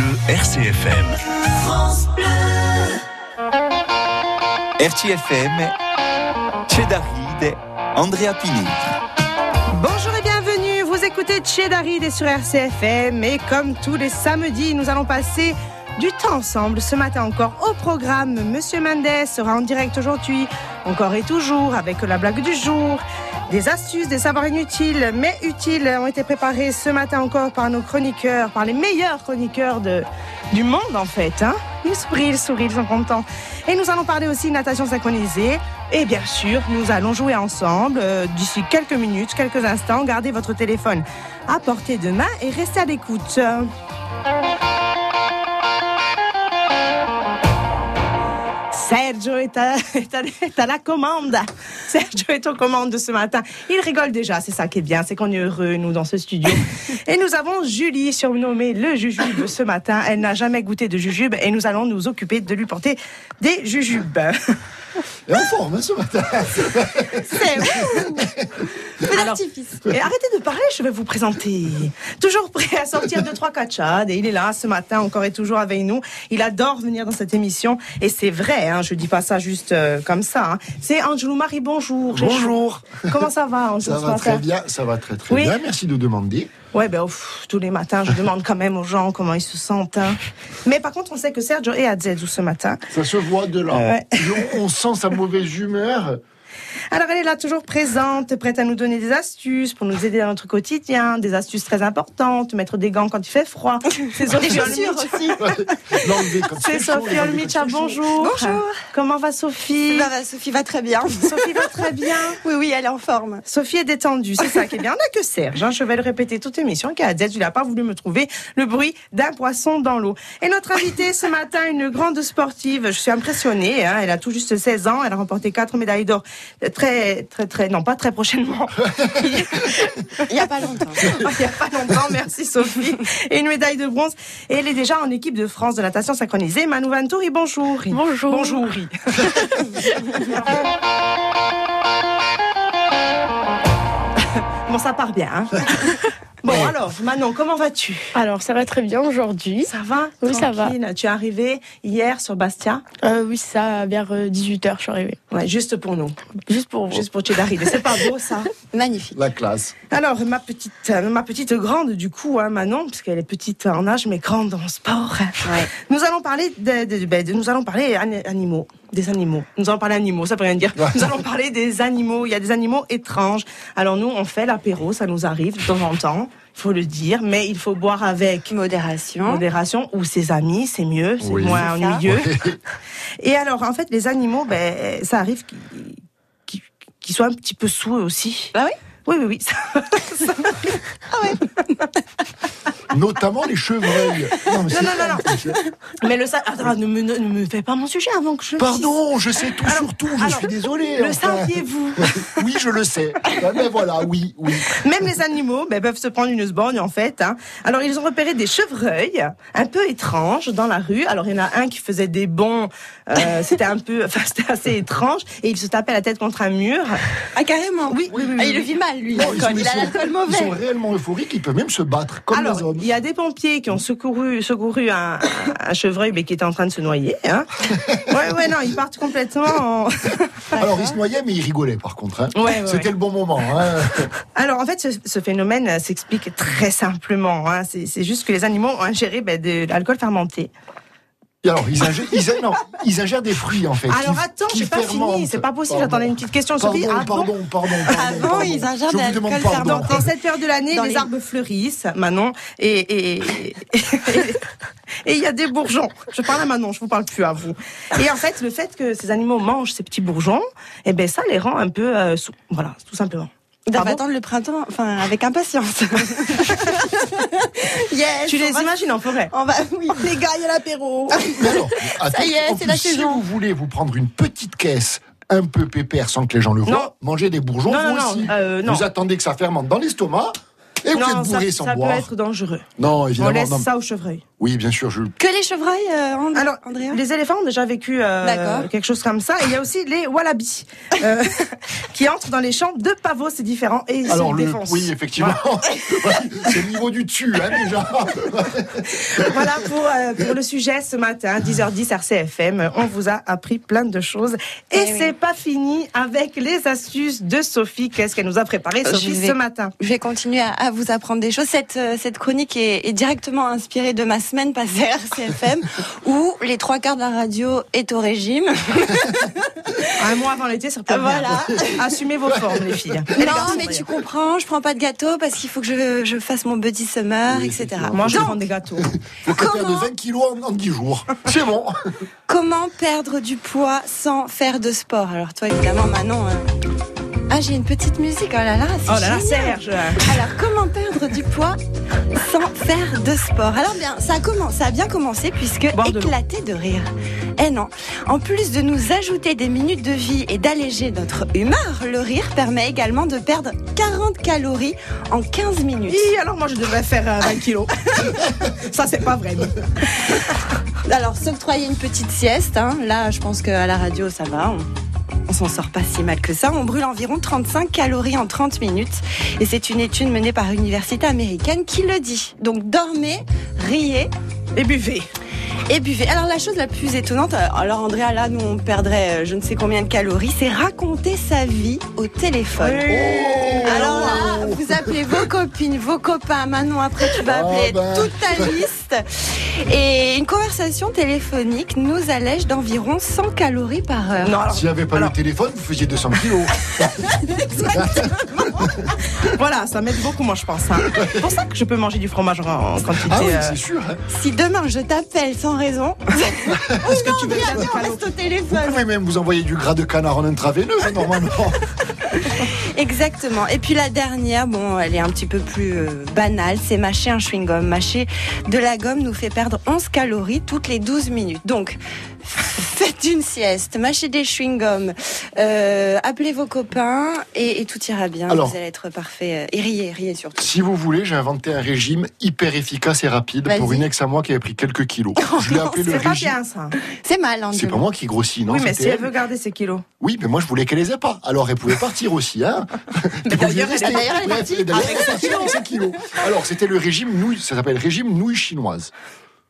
Bleu RCFM. France Bleu. RCFM, Cedaride, Andrea Pini. Bonjour et bienvenue, vous écoutez Chedaride sur RCFM et comme tous les samedis, nous allons passer du temps ensemble. Ce matin encore au programme, Monsieur Mendes sera en direct aujourd'hui, encore et toujours, avec la blague du jour. Des astuces, des savoirs inutiles, mais utiles, ont été préparés ce matin encore par nos chroniqueurs, par les meilleurs chroniqueurs du monde en fait. Hein ils sourient, ils sourient, ils sont contents. Et nous allons parler aussi de natation synchronisée. Et bien sûr, nous allons jouer ensemble euh, d'ici quelques minutes, quelques instants. Gardez votre téléphone à portée de main et restez à l'écoute. Sergio est à, la commande. Sergio est aux commandes de ce matin. Il rigole déjà, c'est ça qui est bien, c'est qu'on est heureux, nous, dans ce studio. Et nous avons Julie, surnommée le jujube ce matin. Elle n'a jamais goûté de jujube et nous allons nous occuper de lui porter des jujubes. Et en forme hein, ce matin. C'est Alors, et arrêtez de parler, je vais vous présenter. Toujours prêt à sortir de trois cachades. Et il est là ce matin, encore et toujours avec nous. Il adore venir dans cette émission. Et c'est vrai, hein, je dis pas ça juste euh, comme ça. hein. C'est Angelou Marie, bonjour. Bonjour. Comment ça va, Angelou, Ça va très bien, ça va très très Oui. bien. Merci de demander. Ouais, ben ouf, tous les matins, je demande quand même aux gens comment ils se sentent. hein. Mais par contre, on sait que Sergio est à Zezou ce matin. Ça se voit de là. Ouais. On, on sent sa mauvaise humeur. Alors elle est là toujours présente, prête à nous donner des astuces pour nous aider dans notre quotidien, des astuces très importantes, mettre des gants quand il fait froid. C'est Sophie Olmicha. aussi. C'est Sophie Olmicha, bonjour. Bonjour. Comment va Sophie? Bah, bah, Sophie va très bien. Sophie va très bien. Oui, oui, elle est en forme. Sophie est détendue, c'est ça qui est bien. On n'a que Serge, hein, je vais le répéter toute émission, qui a dit, il n'a pas voulu me trouver le bruit d'un poisson dans l'eau. Et notre invitée ce matin, une grande sportive, je suis impressionnée, hein, elle a tout juste 16 ans, elle a remporté quatre médailles d'or très, très, très, non pas très prochainement, Il n'y a pas longtemps. il n'y a pas longtemps, merci Sophie, et une médaille de bronze. Et elle est déjà en équipe de France de natation synchronisée. Manu Vantouri, bonjour. Bonjour. Bonjour. bon, ça part bien. hein. Bon, alors, Manon, comment vas-tu? Alors, ça va très bien aujourd'hui. Ça va? Oui, ça va. Tu es arrivé hier sur Bastia? Euh, oui, ça, vers 18h, je suis arrivée. Ouais, juste pour nous. Juste pour vous. Juste pour tu d'arriver. C'est pas beau, ça? Magnifique. La classe. Alors, ma petite, euh, ma petite grande, du coup, hein, Manon, puisqu'elle est petite en âge, mais grande en sport. Ouais. Nous allons parler de, de- ben, de- nous allons parler ani- animaux, des animaux. Nous allons parler animaux, ça peut rien dire. Nous allons parler des animaux. Il y a des animaux étranges. Alors nous, on fait l'apéro, ça nous arrive de temps en temps. Il faut le dire, mais il faut boire avec Modération. modération ou ses amis, c'est mieux, c'est Oui. moins ennuyeux. Et alors, en fait, les animaux, ben, ça arrive qu'ils soient un petit peu sous eux aussi. Ah oui Oui, oui, oui. ça- ça arrive. Notamment les chevreuils. Non, mais c'est- non, non, Mais le Attends, ne me, ne me fais pas mon sujet avant que je. Pardon, je sais tout sur tout, je alors, suis désolé. Le enfin. saviez-vous? Oui, je le sais. Ah, Ben voilà, oui, oui. Même les animaux ben, peuvent se prendre une sborgne en fait. hein. Alors ils ont repéré des chevreuils un peu étranges dans la rue. Alors il y en a un qui faisait des bonds, euh, c'était un peu, enfin c'était assez étrange et il se tapait la tête contre un mur. Ah, carrément. Oui, oui, oui, Ah, oui, il le vit mal, lui. Il a l'alcool Ils sont mauvais. réellement euphoriques, ils peuvent même se battre comme les Alors, hommes. il y a des pompiers qui ont secouru, secouru un, un chevreuil mais qui était en train de se noyer. Hein. Ouais, ouais, non, ils partent complètement. En... Alors, ils se noyaient, mais ils rigolaient par contre. hein. Ouais, ouais, C'était ouais. le bon moment. hein. Alors, en fait, ce, ce phénomène euh, s'explique très simplement. Hein. C'est c'est juste que les animaux ont ingéré ben, de l'alcool fermenté. Alors, ils ingèrent, ils, non, ils ingèrent des fruits en fait. Alors qui- attends, j'ai pas fini, c'est pas possible. Pardon. J'attendais une petite question, Pardon, Sophie. Ah bon pardon, pardon, pardon, Avant, pardon. ils ingèrent Je de vous demande l'alcool pardon. Donc, dans cette période de l'année, les, les- arbres fleurissent, Manon, et et et- et il y a des bourgeons. Je parle à Manon, je vous parle plus à vous. Et en fait, le fait que ces animaux mangent ces petits bourgeons, eh ben ça les rend un peu euh, sous. Voilà, tout simplement. On va Pardon attendre le printemps, enfin, avec impatience. yes. Tu les on va- imagines en forêt On va, oui, les gars, il y a l'apéro. Mais alors, attends, y est, c'est la Si saison. vous voulez vous prendre une petite caisse un peu pépère sans que les gens le voient, mangez des bourgeons Non, vous non, aussi. non, euh, non. Vous attendez que ça fermente dans l'estomac et vous Non, êtes ça, bourré sans ça peut boire. être dangereux. Non, On évidemment. laisse non. ça au chevreuil. Oui, bien sûr, je. Que les chevreuils, euh, And- Alors, Andrea les éléphants ont déjà vécu euh, quelque chose comme ça. Et il y a aussi les wallabies euh, qui entrent dans les champs de pavots, c'est différent, et ils Alors, se le... défoncent. oui, effectivement. c'est le niveau du dessus, hein, déjà. Voilà pour, euh, pour le sujet ce matin, 10h10 RCFM. On vous a appris plein de choses. Et Eh oui. c'est pas fini avec les astuces de Sophie. Qu'est-ce qu'elle nous a préparé, Sophie, vais- ce matin? Je vais continuer à, à vous apprendre des choses. Cette, cette chronique est, est directement inspirée de ma semaine passée à RCFM, où les trois quarts de la radio est au régime. Un mois avant l'été, ça peut être bien. Voilà. Assumez vos formes, les filles. Les non, garçons, mais tu comprends, je prends pas de gâteau parce qu'il faut que je, je fasse mon buddy summer, Oui, etc. Moi, je Donc, prends des gâteaux. Faut perde Comment 20 kilos en, en 10 jours. C'est bon. Comment perdre du poids sans faire de sport? Alors toi, évidemment, Manon. euh, Ah, j'ai une petite musique. Oh là là, c'est Oh là là. Serge Alors, comment perdre du poids sans faire de sport? Alors bien, ça a, commencé, ça a bien commencé puisque Boire éclater de rire. Eh non, en plus de nous ajouter des minutes de vie et d'alléger notre humeur, le rire permet également de perdre 40 calories en 15 minutes. Hi, alors moi, je devrais faire euh, 20 kilos. ça, c'est pas vrai. Alors, s'octroyer une petite sieste, hein, là, je pense qu'à la radio, ça va. On... On s'en sort pas si mal que ça. On brûle environ 35 calories en 30 minutes. Et c'est une étude menée par une université américaine qui le dit. Donc dormez, riez Et buvez. et buvez. Alors la chose la plus étonnante, alors Andrea, là, nous on perdrait euh, je ne sais combien de calories, c'est raconter sa vie au téléphone. Alors là, vous appelez vos copines, vos copains. Manon, après, tu vas Ah appeler ben. toute ta liste. Et une conversation téléphonique nous allège d'environ 100 calories par heure. Non, alors, S'il n'y avait pas alors, le téléphone, vous faisiez 200 kilos. voilà, ça m'aide beaucoup, moi, je pense. hein. C'est pour ça que je peux manger du fromage en en quantité. Ah oui, euh, c'est sûr. hein. Si demain je t'appelle sans raison, Est-ce que tu veux on reste au Vous téléphone. pouvez même vous envoyer du gras de canard en intraveineux, hein, normalement. Exactement. Et puis la dernière, bon, elle est un petit peu plus euh, banale, c'est mâcher un chewing-gum. Mâcher de la gomme nous fait perdre 11 calories toutes les 12 minutes. Donc, faites une sieste, mâchez des chewing-gums, euh, appelez vos copains et, et tout ira bien. Alors. Vous allez être parfait. Euh, Et riez, riez surtout. Si vous voulez, j'ai inventé un régime hyper efficace et rapide pour une ex à moi qui avait pris quelques kilos. Je l'ai appelé le C'est pas régime. bien, ça. C'est mal, hein, C'est pas moi qui grossis, non oui, mais si elle veut garder ses kilos. Oui, mais moi je voulais qu'elle les ait pas. Alors elle pouvait partir aussi, hein. D'ailleurs, elle est- partie avec ses kilos. Alors c'était le régime nouille, ça s'appelle régime nouilles chinoises.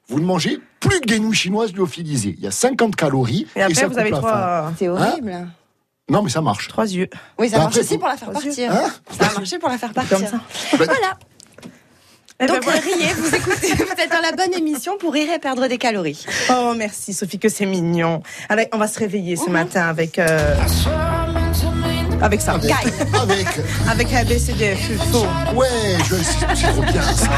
Vous ne mangez plus que des nouilles chinoises lyophilisées. Il y a 50 calories Et après, ça vous avez trois, C'est horrible. Non, mais ça marche. trois yeux. Oui, ça Bah, marche après, aussi pour la faire partir. Hein ça a marché pour la faire partir. Comme ça. Voilà. Eh ben Donc voilà. riez, vous écoutez, vous êtes dans la bonne émission pour rire et perdre des calories. Oh, merci Sophie, que c'est mignon. Allez, on va se réveiller ce matin avec. euh, avec ça. Avec, avec. Avec ABCDF. Faux. Ouais, je c'est trop bien ça.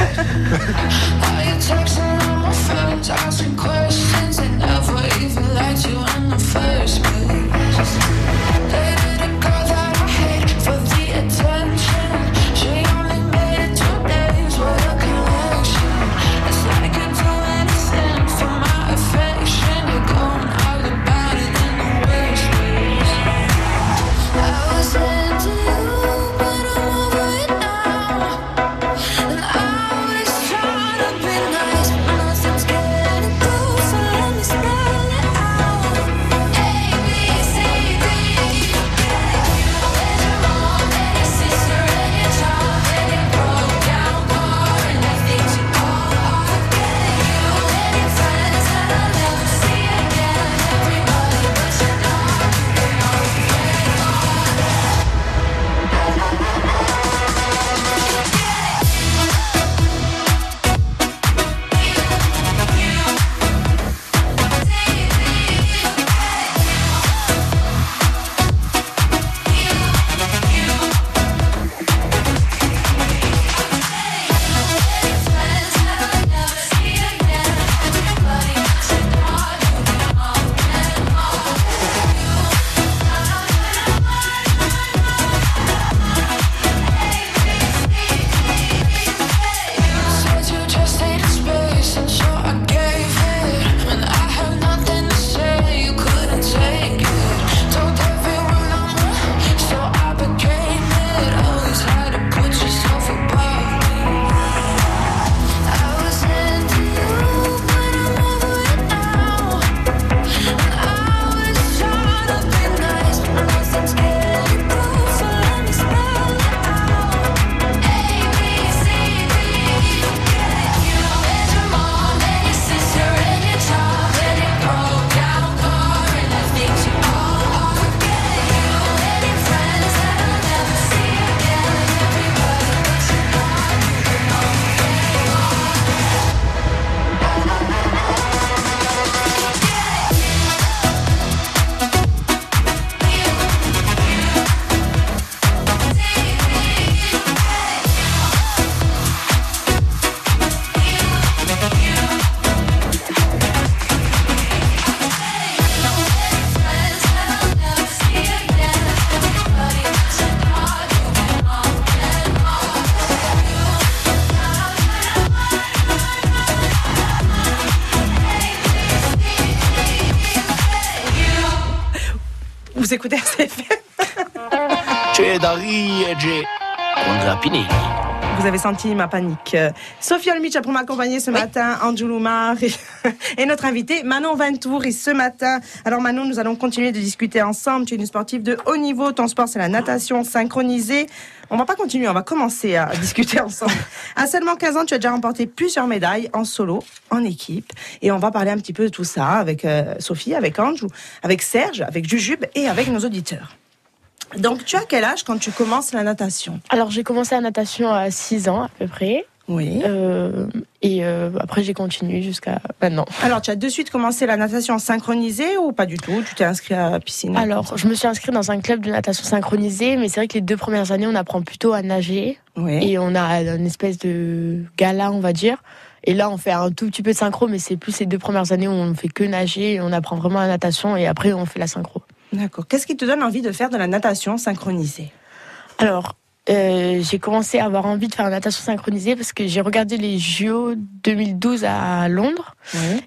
Vous avez senti ma panique. Euh, Sophie Olmich a pour m'accompagner ce matin, Anjou Mar et, et notre invité Manon Ventour. Et ce matin, alors Manon, nous allons continuer de discuter ensemble. Tu es une sportive de haut niveau. Ton sport, c'est la natation synchronisée. On va pas continuer, on va commencer à discuter ensemble. À seulement 15 ans, tu as déjà remporté plusieurs médailles en solo, en équipe. Et on va parler un petit peu de tout ça avec euh, Sophie, avec Anjou, avec Serge, avec Jujube et avec nos auditeurs. Donc, tu as quel âge quand tu commences la natation? Alors j'ai commencé la natation à 6 ans à peu près. Oui. Euh, et euh, après j'ai continué jusqu'à maintenant. Alors, tu as de suite commencé la natation synchronisée ou pas du tout? Tu t'es inscrit à la piscine? Alors je me suis inscrite dans un club de natation synchronisée, mais c'est vrai que les deux premières années on apprend plutôt à nager Oui. et on a une espèce de gala on va dire. Et là on fait un tout petit peu de synchro, mais c'est plus les deux premières années où on fait que nager, et on apprend vraiment la natation et après on fait la synchro. D'accord. Qu'est-ce qui te donne envie de faire de la natation synchronisée? Alors, euh, j'ai commencé à avoir envie de faire la natation synchronisée parce que j'ai regardé les JO 2012 à Londres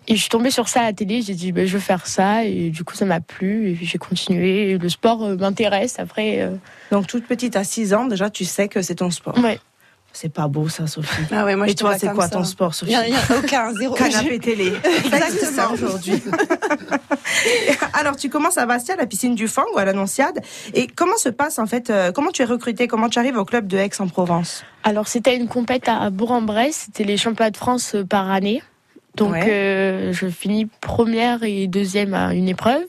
et je suis tombée sur ça à la télé. J'ai dit, ben, je veux faire ça et du coup, ça m'a plu et j'ai continué. Et le sport euh, m'intéresse. Après, euh, Donc, toute petite à 6 ans, déjà, tu sais que c'est ton sport. ouais. C'est pas beau, ça, Sophie. Ah ouais, moi, Et je toi, c'est quoi ça. ton sport, Sophie il y a aucun, zéro. Canapé télé. Exactement. aujourd'hui. Alors, tu commences à Bastia, à la piscine du Fang ou à l'Annonciade. Et comment se passe, en fait, euh, comment tu es recruté Comment tu arrives au club de Aix-en-Provence? Alors, c'était une compète à Bourg-en-Bresse. C'était les championnats de France euh, par année. Donc, Ouais. euh, je finis première et deuxième à une épreuve.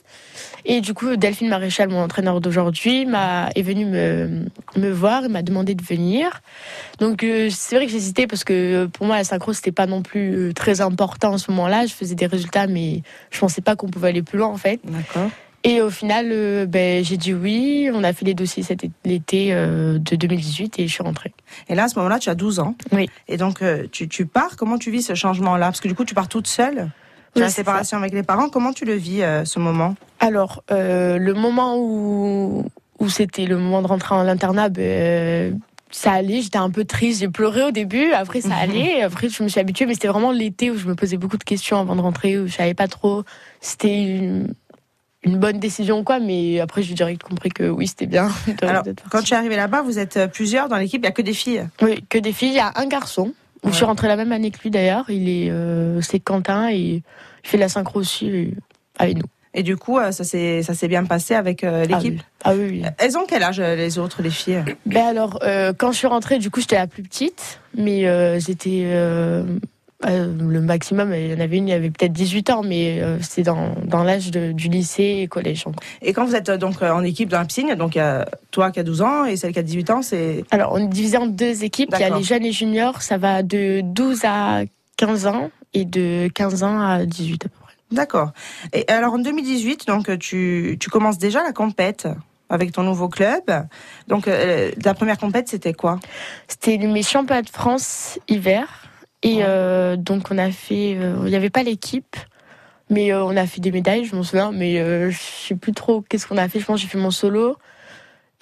Et du coup, Delphine Maréchal, mon entraîneur d'aujourd'hui, m'a est venu me, me voir et m'a demandé de venir. Donc, euh, c'est vrai que j'hésitais parce que euh, pour moi, la synchro, c'était pas non plus euh, très important en ce moment-là. Je faisais des résultats, mais je pensais pas qu'on pouvait aller plus loin, en fait. D'accord. Et au final, euh, ben, j'ai dit oui. On a fait les dossiers cet l'été euh, de 2018 et je suis rentrée. Et là, à ce moment-là, tu as 12 ans. Oui. Et donc, tu, tu pars. Comment tu vis ce changement-là? Parce que du coup, tu pars toute seule? Oui, la séparation avec les parents. Comment tu le vis, euh, ce moment? Alors, euh, le moment où, où c'était le moment de rentrer en internat, euh, ça allait. J'étais un peu triste. J'ai pleuré au début. Après, ça allait. Après, je me suis habituée. Mais c'était vraiment l'été où je me posais beaucoup de questions avant de rentrer, où je savais pas trop. C'était une, une bonne décision ou quoi. Mais après, j'ai direct compris que oui, c'était bien. Alors, quand tu es arrivé là-bas, vous êtes euh, plusieurs dans l'équipe. Il n'y a que des filles? Oui, que des filles. Il y a un garçon. Ouais. Je suis rentrée la même année que lui d'ailleurs. Il est, euh, c'est Quentin et il fait la synchro aussi euh, avec nous. Et du coup, euh, ça s'est ça s'est bien passé avec Ah l'équipe? oui. Ah oui, oui. Elles ont quel âge, les autres, les filles? Ben alors, euh, quand je suis rentrée, du coup, j'étais la plus petite, mais euh, j'étais euh, le maximum. Il y en avait une, il y avait peut-être 18 ans, mais euh, c'est dans, dans l'âge du lycée et collège. Et quand vous êtes euh, donc euh, en équipe dans la piscine, donc il y a toi qui as 12 ans et celle qui a 18 ans, c'est Alors, on est divisé en deux équipes. Il y a les jeunes et juniors, ça va de 12 à 15 ans et de 15 ans à 18 à peu près. d'accord. Et alors en 2018, donc tu, tu commences déjà la compète avec ton nouveau club. Donc euh, la première compète, c'était quoi? C'était mes championnats de France hiver. Et euh, donc, on a fait. euh, Il n'y avait pas l'équipe, mais euh, on a fait des médailles, je m'en souviens. Mais euh, je sais plus trop qu'est-ce qu'on a fait. Je pense que j'ai fait mon solo.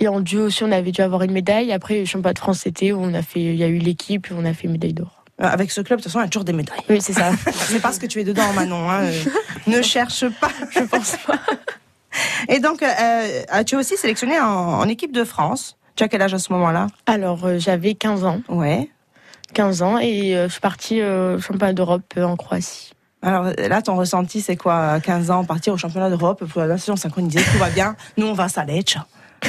Et en duo aussi, on avait dû avoir une médaille. Après, le championnat de France, c'était où on a fait. Il y a eu l'équipe et on a fait médaille d'or. Euh, Avec ce club, de toute façon, il y a toujours des médailles. Oui, c'est ça. C'est parce que tu es dedans, Manon. hein, euh, ne cherche pas. je pense pas. Et donc, euh, euh, tu es aussi sélectionné en, en équipe de France. Tu as quel âge à ce moment-là? Alors, euh, j'avais 15 ans. Ouais. 15 ans et euh, je suis partie euh, au championnat d'Europe euh, en Croatie. Alors là, ton ressenti, c'est quoi à 15 ans, partir au championnat d'Europe? Pour la nation synchronisée, tout va bien. Nous, on va à Saletch.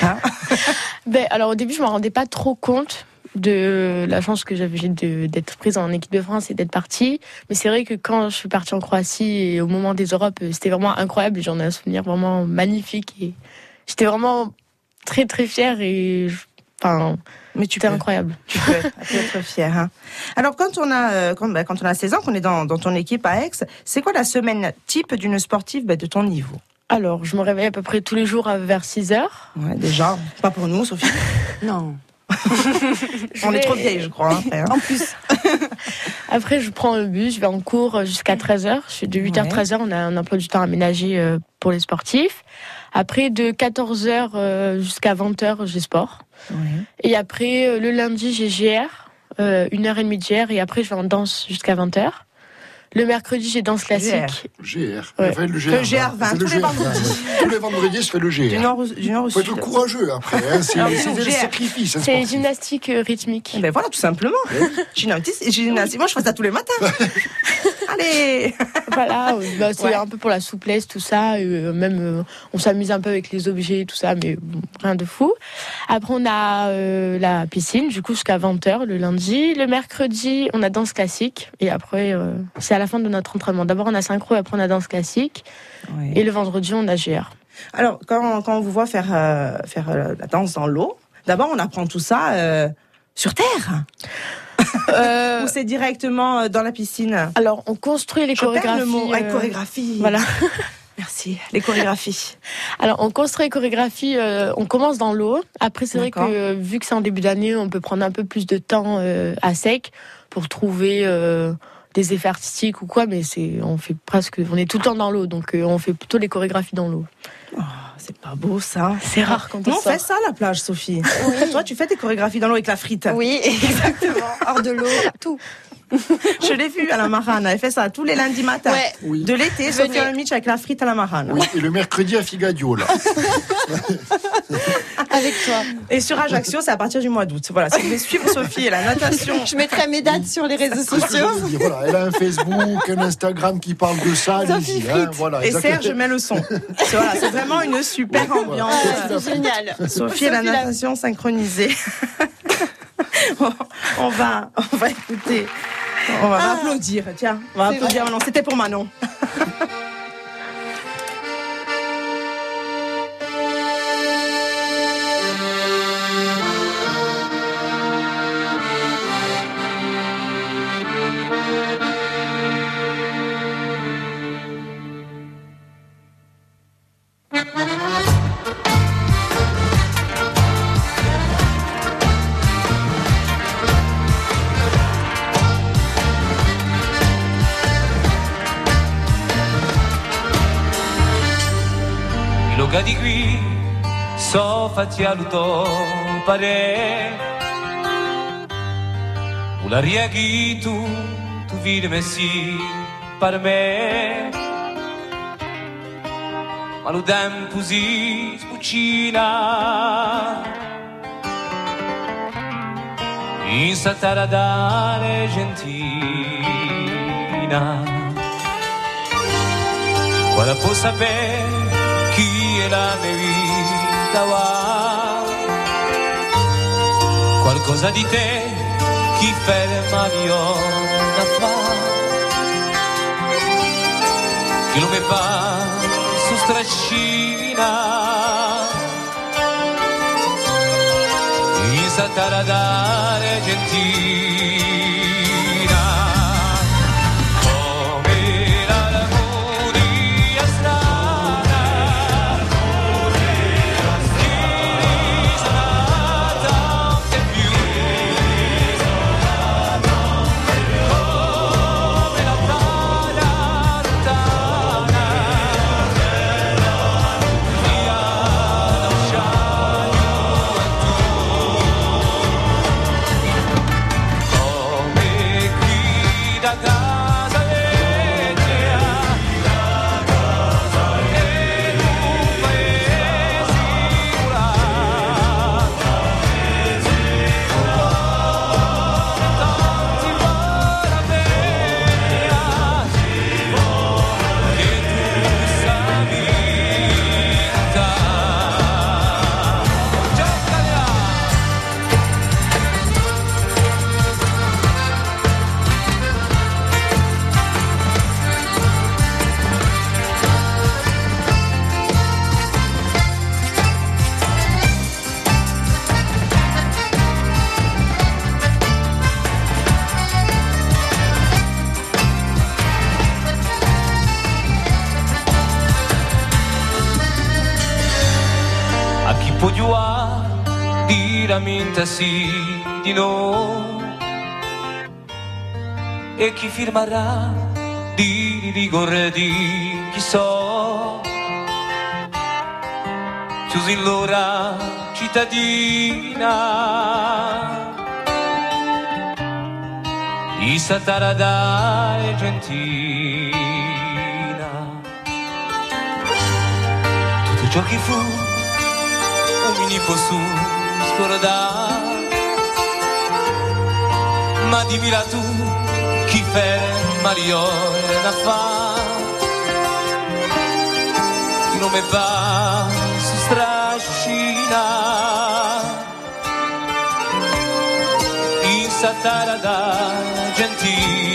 Hein? Ben, alors au début, je me rendais pas trop compte de la chance que j'avais d'être prise en équipe de France et d'être partie. Mais c'est vrai que quand je suis partie en Croatie et au moment des Europes, c'était vraiment incroyable. J'en ai un souvenir vraiment magnifique et j'étais vraiment très très fière et je- enfin Mais tu peux, incroyable. tu peux être, tu peux être fier. hein. Alors, quand on a, euh, quand, bah, quand on a 16 ans, qu'on est dans, dans ton équipe à Aix, c'est quoi la semaine type d'une sportive bah, de ton niveau? Alors je me réveille à peu près tous les jours vers 6 heures. Ouais, déjà, pas pour nous, Sophie. Non. On est trop vieilles, je crois. après, hein. En plus. Après, je prends le bus, je vais en cours jusqu'à 13h. Je suis de 8h à Ouais. 13h, on a un emploi du temps aménagé euh, pour les sportifs. Après, de 14h euh, jusqu'à 20h, j'ai sport. Ouais. Et après, euh, le lundi, j'ai GR, euh, une heure et demie de GR, et après, je vais en danse jusqu'à 20h. Le mercredi, j'ai danse classique. GR. Ouais. Le GR. Le GR20, Faites le tous les GR20. vendredis. Tous les vendredis, je fais le Du GR. nord, au- du nord au Faut sud. être courageux après. Hein. C'est Alors, c'est des GR. sacrifices. hein, C'est gymnastique euh, rythmique. Ben voilà, tout simplement. Gymnastique, gymnastique. Moi, je fais ça tous les matins. Voilà, bah, c'est Ouais. un peu pour la souplesse, tout ça. euh, même, euh, on s'amuse un peu avec les objets, tout ça, mais bon, rien de fou. Après, on a euh, la piscine, du coup, jusqu'à 20h le lundi. Le mercredi, on a danse classique. Et après, c'est à la fin de notre entraînement. D'abord, on a synchro, après, on a danse classique. Et le vendredi, on a GR. Alors, quand, quand on vous voit faire, faire la danse dans l'eau, d'abord, on apprend tout ça sur Terre Euh, Ou c'est directement euh, dans la piscine alors, on construit les Je chorégraphies. le mot. Ouais, euh, chorégraphie. Voilà. Merci. Les chorégraphies. Alors, on construit les chorégraphies, euh, on commence dans l'eau. Après, c'est vrai que vu que c'est en début d'année, on peut prendre un peu plus de temps euh, à sec pour trouver euh, des effets artistiques ou quoi, mais c'est on fait presque, on est tout le temps dans l'eau, donc on fait plutôt les chorégraphies dans l'eau. Oh, c'est pas beau ça. C'est rare quand on Non, on fait ça à la plage, Sophie. Toi, tu fais des chorégraphies dans l'eau avec la frite. Oui, exactement. Hors de l'eau, tout. Je l'ai vu à la marane. Elle fait ça tous les lundis matins. Ouais. Oui. De l'été. Sophie Olmich avec la frite à la marane. Oui, et le mercredi à Figadio, là. Avec toi. Et sur Ajaccio, c'est à partir du mois d'août. Voilà, si vous voulez suivre Sophie et la natation. Je mettrai mes dates sur les réseaux sociaux. Voilà, elle a un Facebook, un Instagram qui parle de ça. Allez-y. Sophie Hein, voilà, Et exactement. Serge met le son. C'est voilà, c'est vraiment une super ambiance. Ah, c'est génial. Sophie et la natation synchronisée. on, on va, on va écouter. On va applaudir. Tiens, on va applaudir Manon. C'était pour Manon. sono fatti a luto pare Una riaghi tu, vidi messi per me. Ma lo tempo si spuccina In saltare dare gentina Guarda può sapere chi è la mia vita cosa di te? Chi ferma viola fa chi lo beva su strascina. I sataradare gentile. Di sì di no. E chi firmerà? Di rigore di chi so. Chiusi l'ora cittadina. Isa tarada e gentina. Tutto ciò che fu, un mi posso scordare. Ma dimmi la tu, chi ferma io da fa. Chi non mi va, si strascina. in Satarada gentina come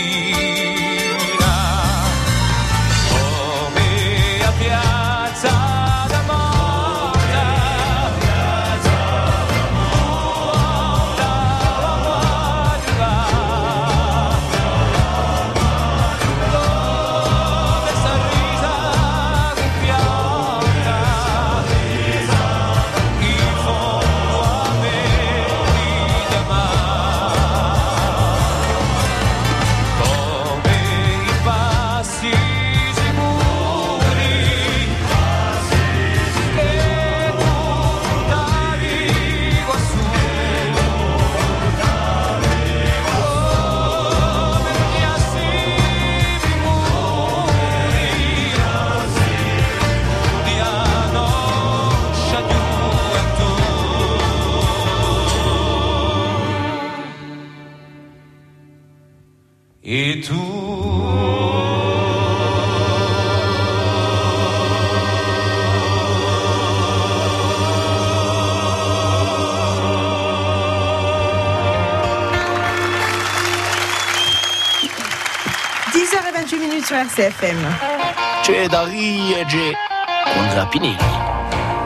Rapinelli.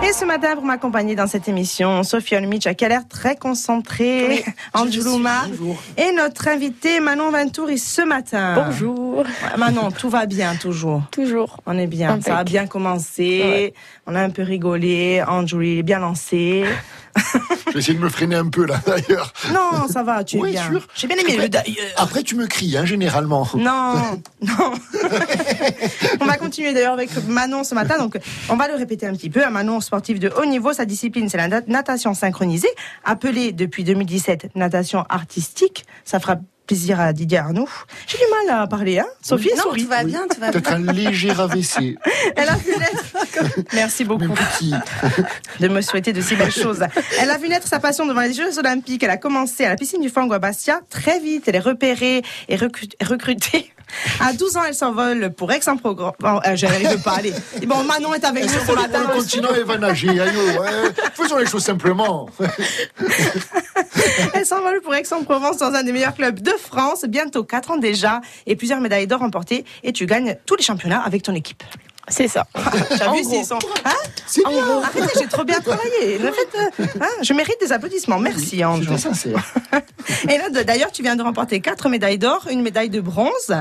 Et ce matin, pour m'accompagner dans cette émission, Sophie Olmich qui a l'air très concentrée, Anjoulouma, et notre invité Manon Venturi ce matin. Bonjour. Manon, tout va bien toujours. Toujours. On est bien. Ça a bien commencé. Ouais. On a un peu rigolé. Anjou est bien lancé. Je vais essayer de me freiner un peu là d'ailleurs. Non, ça va, tu es Oui, bien. sûr. J'ai bien aimé Après- le d'ailleurs. Après, tu me cries, hein, généralement. Non, non. on va continuer d'ailleurs avec Manon ce matin. Donc, on va le répéter un petit peu. Manon sportif de haut niveau. Sa discipline, c'est la nat- natation synchronisée, appelée depuis 2017 natation artistique. Ça fera plaisir à Didier Arnoux. J'ai du mal à parler, hein Sophie Non, sourit. tout va bien, tout va bien. Peut-être un léger AVC. Elle a vu naître. Merci beaucoup de me souhaiter de si belles choses. Elle a vu naître sa passion devant les Jeux Olympiques. Elle a commencé à la piscine du Fango à Bastia. Très vite, elle est repérée et recru- recrutée. À 12 ans, elle s'envole pour Aix-en-Provence. Bon, euh, je n'arrive pas aller. Et bon, Manon est avec nous ce Sur matin. le continent, elle va nager. Ouais. Faisons les choses simplement. Elle s'envole pour Aix-en-Provence dans un des meilleurs clubs de France. Bientôt 4 ans déjà. Et plusieurs médailles d'or remportées. Et tu gagnes tous les championnats avec ton équipe. C'est ça. T'as vu. Hein C'est bien. Arrêtez, j'ai trop bien travaillé. Ne faites, euh, hein, je mérite des applaudissements. Merci, Ange. Et là, d'ailleurs, tu viens de remporter quatre médailles d'or, une médaille de bronze,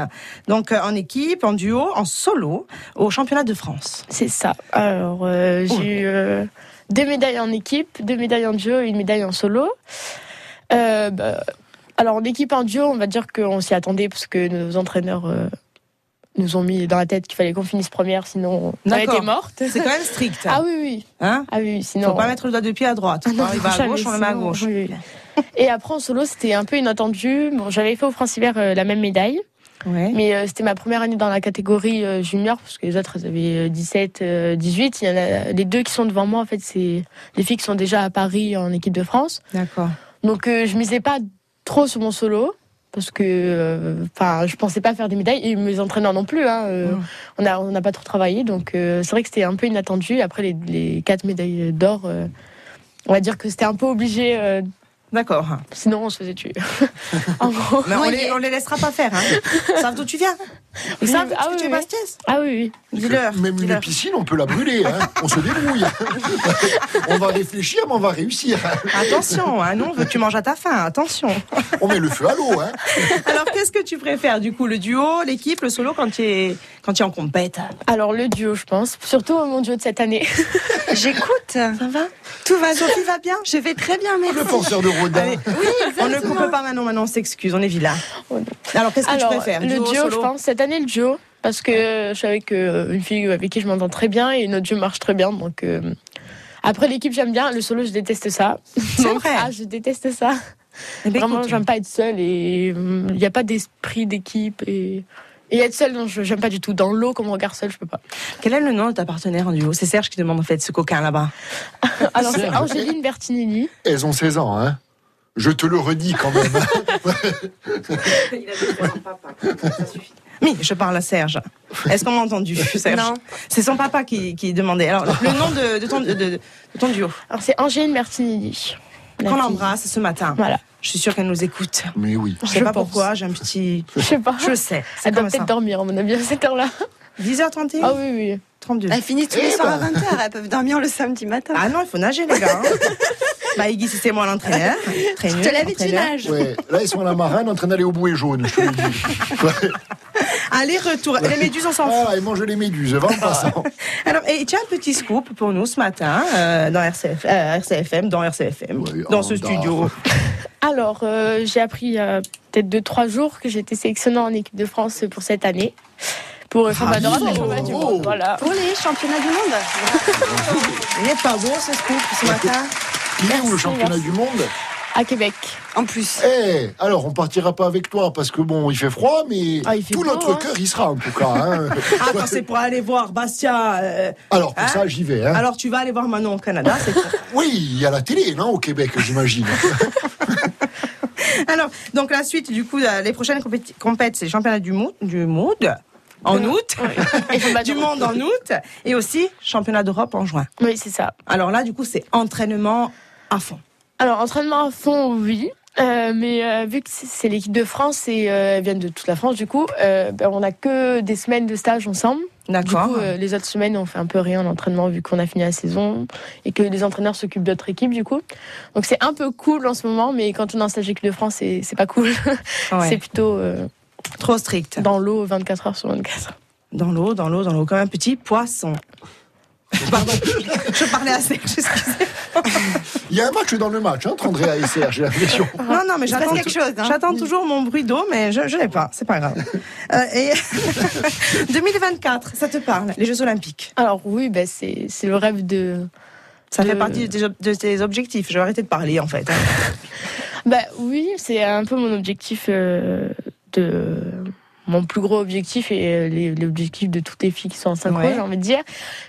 donc euh, en équipe, en duo, en solo, au championnat de France. C'est ça. Alors, euh, j'ai eu euh, deux médailles en équipe, deux médailles en duo et une médaille en solo. Euh, bah, alors, en équipe en duo, on va dire qu'on s'y attendait parce que nos entraîneurs euh, nous ont mis dans la tête qu'il fallait qu'on finisse première, sinon on était morte. C'est quand même strict. Ah oui, oui. Hein Ah oui, sinon. Faut pas mettre le doigt de pied à droite. Ah non, il va à gauche, on le met à gauche. oui, oui. Et après en solo, c'était un peu inattendu. Bon, j'avais fait au France Hiver euh, la même médaille, Ouais. mais euh, c'était ma première année dans la catégorie euh, junior parce que les autres elles avaient euh, 17, euh, 18. Il y en a les deux qui sont devant moi en fait, c'est les filles qui sont déjà à Paris en équipe de France. D'accord. Donc euh, je misais pas trop sur mon solo parce que euh, enfin je pensais pas faire des médailles et mes entraîneurs non plus hein, euh, on a on n'a pas trop travaillé donc euh, c'est vrai que c'était un peu inattendu après les, les quatre médailles d'or euh, on va dire que c'était un peu obligé euh, D'accord. sinon on se faisait tuer en gros Mais on, les, on les laissera pas faire. Hein. Ils savent d'où tu viens? Ils Oui, savent ah que oui, oui. Bastiès. ah oui oui. Même une piscine, on peut la brûler. Hein. On se débrouille. on va réfléchir, mais on va réussir. Attention, hein, non, tu manges à ta faim, attention. On met le feu à l'eau. Hein. Alors, qu'est-ce que tu préfères, du coup, le duo, l'équipe, le solo, quand tu es, quand tu es en compète? Alors le duo je pense surtout mon duo de cette année J'écoute. Ça va? Tout va. Sophie va bien? Je vais très bien, merci. Le forceur de Rodin. Allez, On ne coupe pas maintenant, maintenant on s'excuse, on est vilain. Oh. Alors, qu'est-ce que alors tu préfères le duo solo je pense cette année le duo parce que je suis avec euh, une fille avec qui je m'entends très bien et notre duo marche très bien donc euh, après l'équipe j'aime bien le solo je déteste ça C'est vrai. ah je déteste ça Eh ben, Vraiment, écoute, j'aime pas être seule et hum, il n'y a pas d'esprit d'équipe et. Et être seule, non, je- j'aime pas du tout. Dans l'eau, comme on regarde seule, je peux pas. Quel est le nom de ta partenaire en duo? C'est Serge qui demande en fait ce coquin là-bas. Alors, c'est. Angéline Bertinelli. Elles ont 16 ans, hein. Je te le redis quand même. Oui, je parle à Serge. Est-ce qu'on m'a entendu, Serge Non. C'est son papa qui, qui demandait. Alors, le nom de, de ton, de, ton duo, Alors, c'est Angéline Bertinelli. La qu'on fille. embrasse ce matin. Voilà. Je suis sûre qu'elle nous écoute. Mais oui. Je sais Je pas pense. pourquoi, j'ai un petit. Je sais pas. Je sais, c'est Elle doit peut-être dormir, à mon avis, à cette heure-là. 10h31 Ah oui, oui. 32. Elle finit tous Eh les soirs à ben. 20h. Elles peuvent dormir le samedi matin. Ah non, il faut nager, les gars. hein. bah, Iggy, c'est moi l'entraîneur. Je te l'avais dit, nage. Ouais. Là, ils sont à la marine en train d'aller au bouet jaune, je te le dis. Ouais. Allez, retour. Les méduses, on s'en fout. Ah, ils mangent les méduses, va en passant. Alors, et tu as un petit scoop pour nous ce matin euh, dans RCF, euh, RCFM, dans RCFM, Ouais, dans oh, ce bah. studio. Alors, euh, j'ai appris il y a peut-être 2-3 jours que été sélectionnée en équipe de France pour cette année. Pour et le championnat du monde. Voilà. Pour les championnats du monde. Il n'est pas beau ce scoop ce matin. Le Merci, championnat merci. du monde À Québec. En plus. Eh, alors on partira pas avec toi parce que bon, il fait froid, mais Ah, fait tout notre hein. cœur y sera en tout cas. hein. Ah, quand c'est pour aller voir Bastia. euh, Alors pour Hein ça, j'y vais. hein. alors, tu vas aller voir Manon au Canada, c'est. Oui, il y a la télé, non, au Québec, j'imagine. Alors, donc la suite, du coup, les prochaines compéti- compètes, c'est le championnat du monde, du monde en août, du monde en août, et aussi championnat d'Europe en juin. Oui, c'est ça. Alors là, du coup, c'est entraînement à fond. Alors, entraînement à fond, oui. Euh, mais euh, vu que c'est- l'équipe de France et euh, elles viennent de toute la France, du coup, euh, ben, on n'a que des semaines de stage ensemble. Du D'accord. coup, les autres semaines, on fait un peu rien en entraînement vu qu'on a fini la saison et que les entraîneurs s'occupent d'autres équipes, du coup. Donc, c'est un peu cool en ce moment, mais quand on est en stage équipe de France, c'est pas cool. Ouais. C'est plutôt Trop strict. dans l'eau 24 heures sur 24. Dans l'eau, dans l'eau, dans l'eau, comme un petit poisson. Pardon, je parlais à Serge, excusez. Il y a un match dans le match hein, entre Andrea et Serge, j'ai l'impression. Non, non, mais j'attends quelque chose. hein. J'attends toujours mon bruit d'eau, mais je ne l'ai pas, c'est pas grave. Euh, et 2024, ça te parle, les Jeux Olympiques? Alors, oui, ben, c'est c'est le rêve de. Ça fait partie de tes, ob- de tes objectifs. Je vais arrêter de parler, en fait. hein. Bah oui, c'est un peu mon objectif euh, de mon plus gros objectif et euh, l'objectif de toutes les filles qui sont en synchro, Ouais. j'ai envie de dire.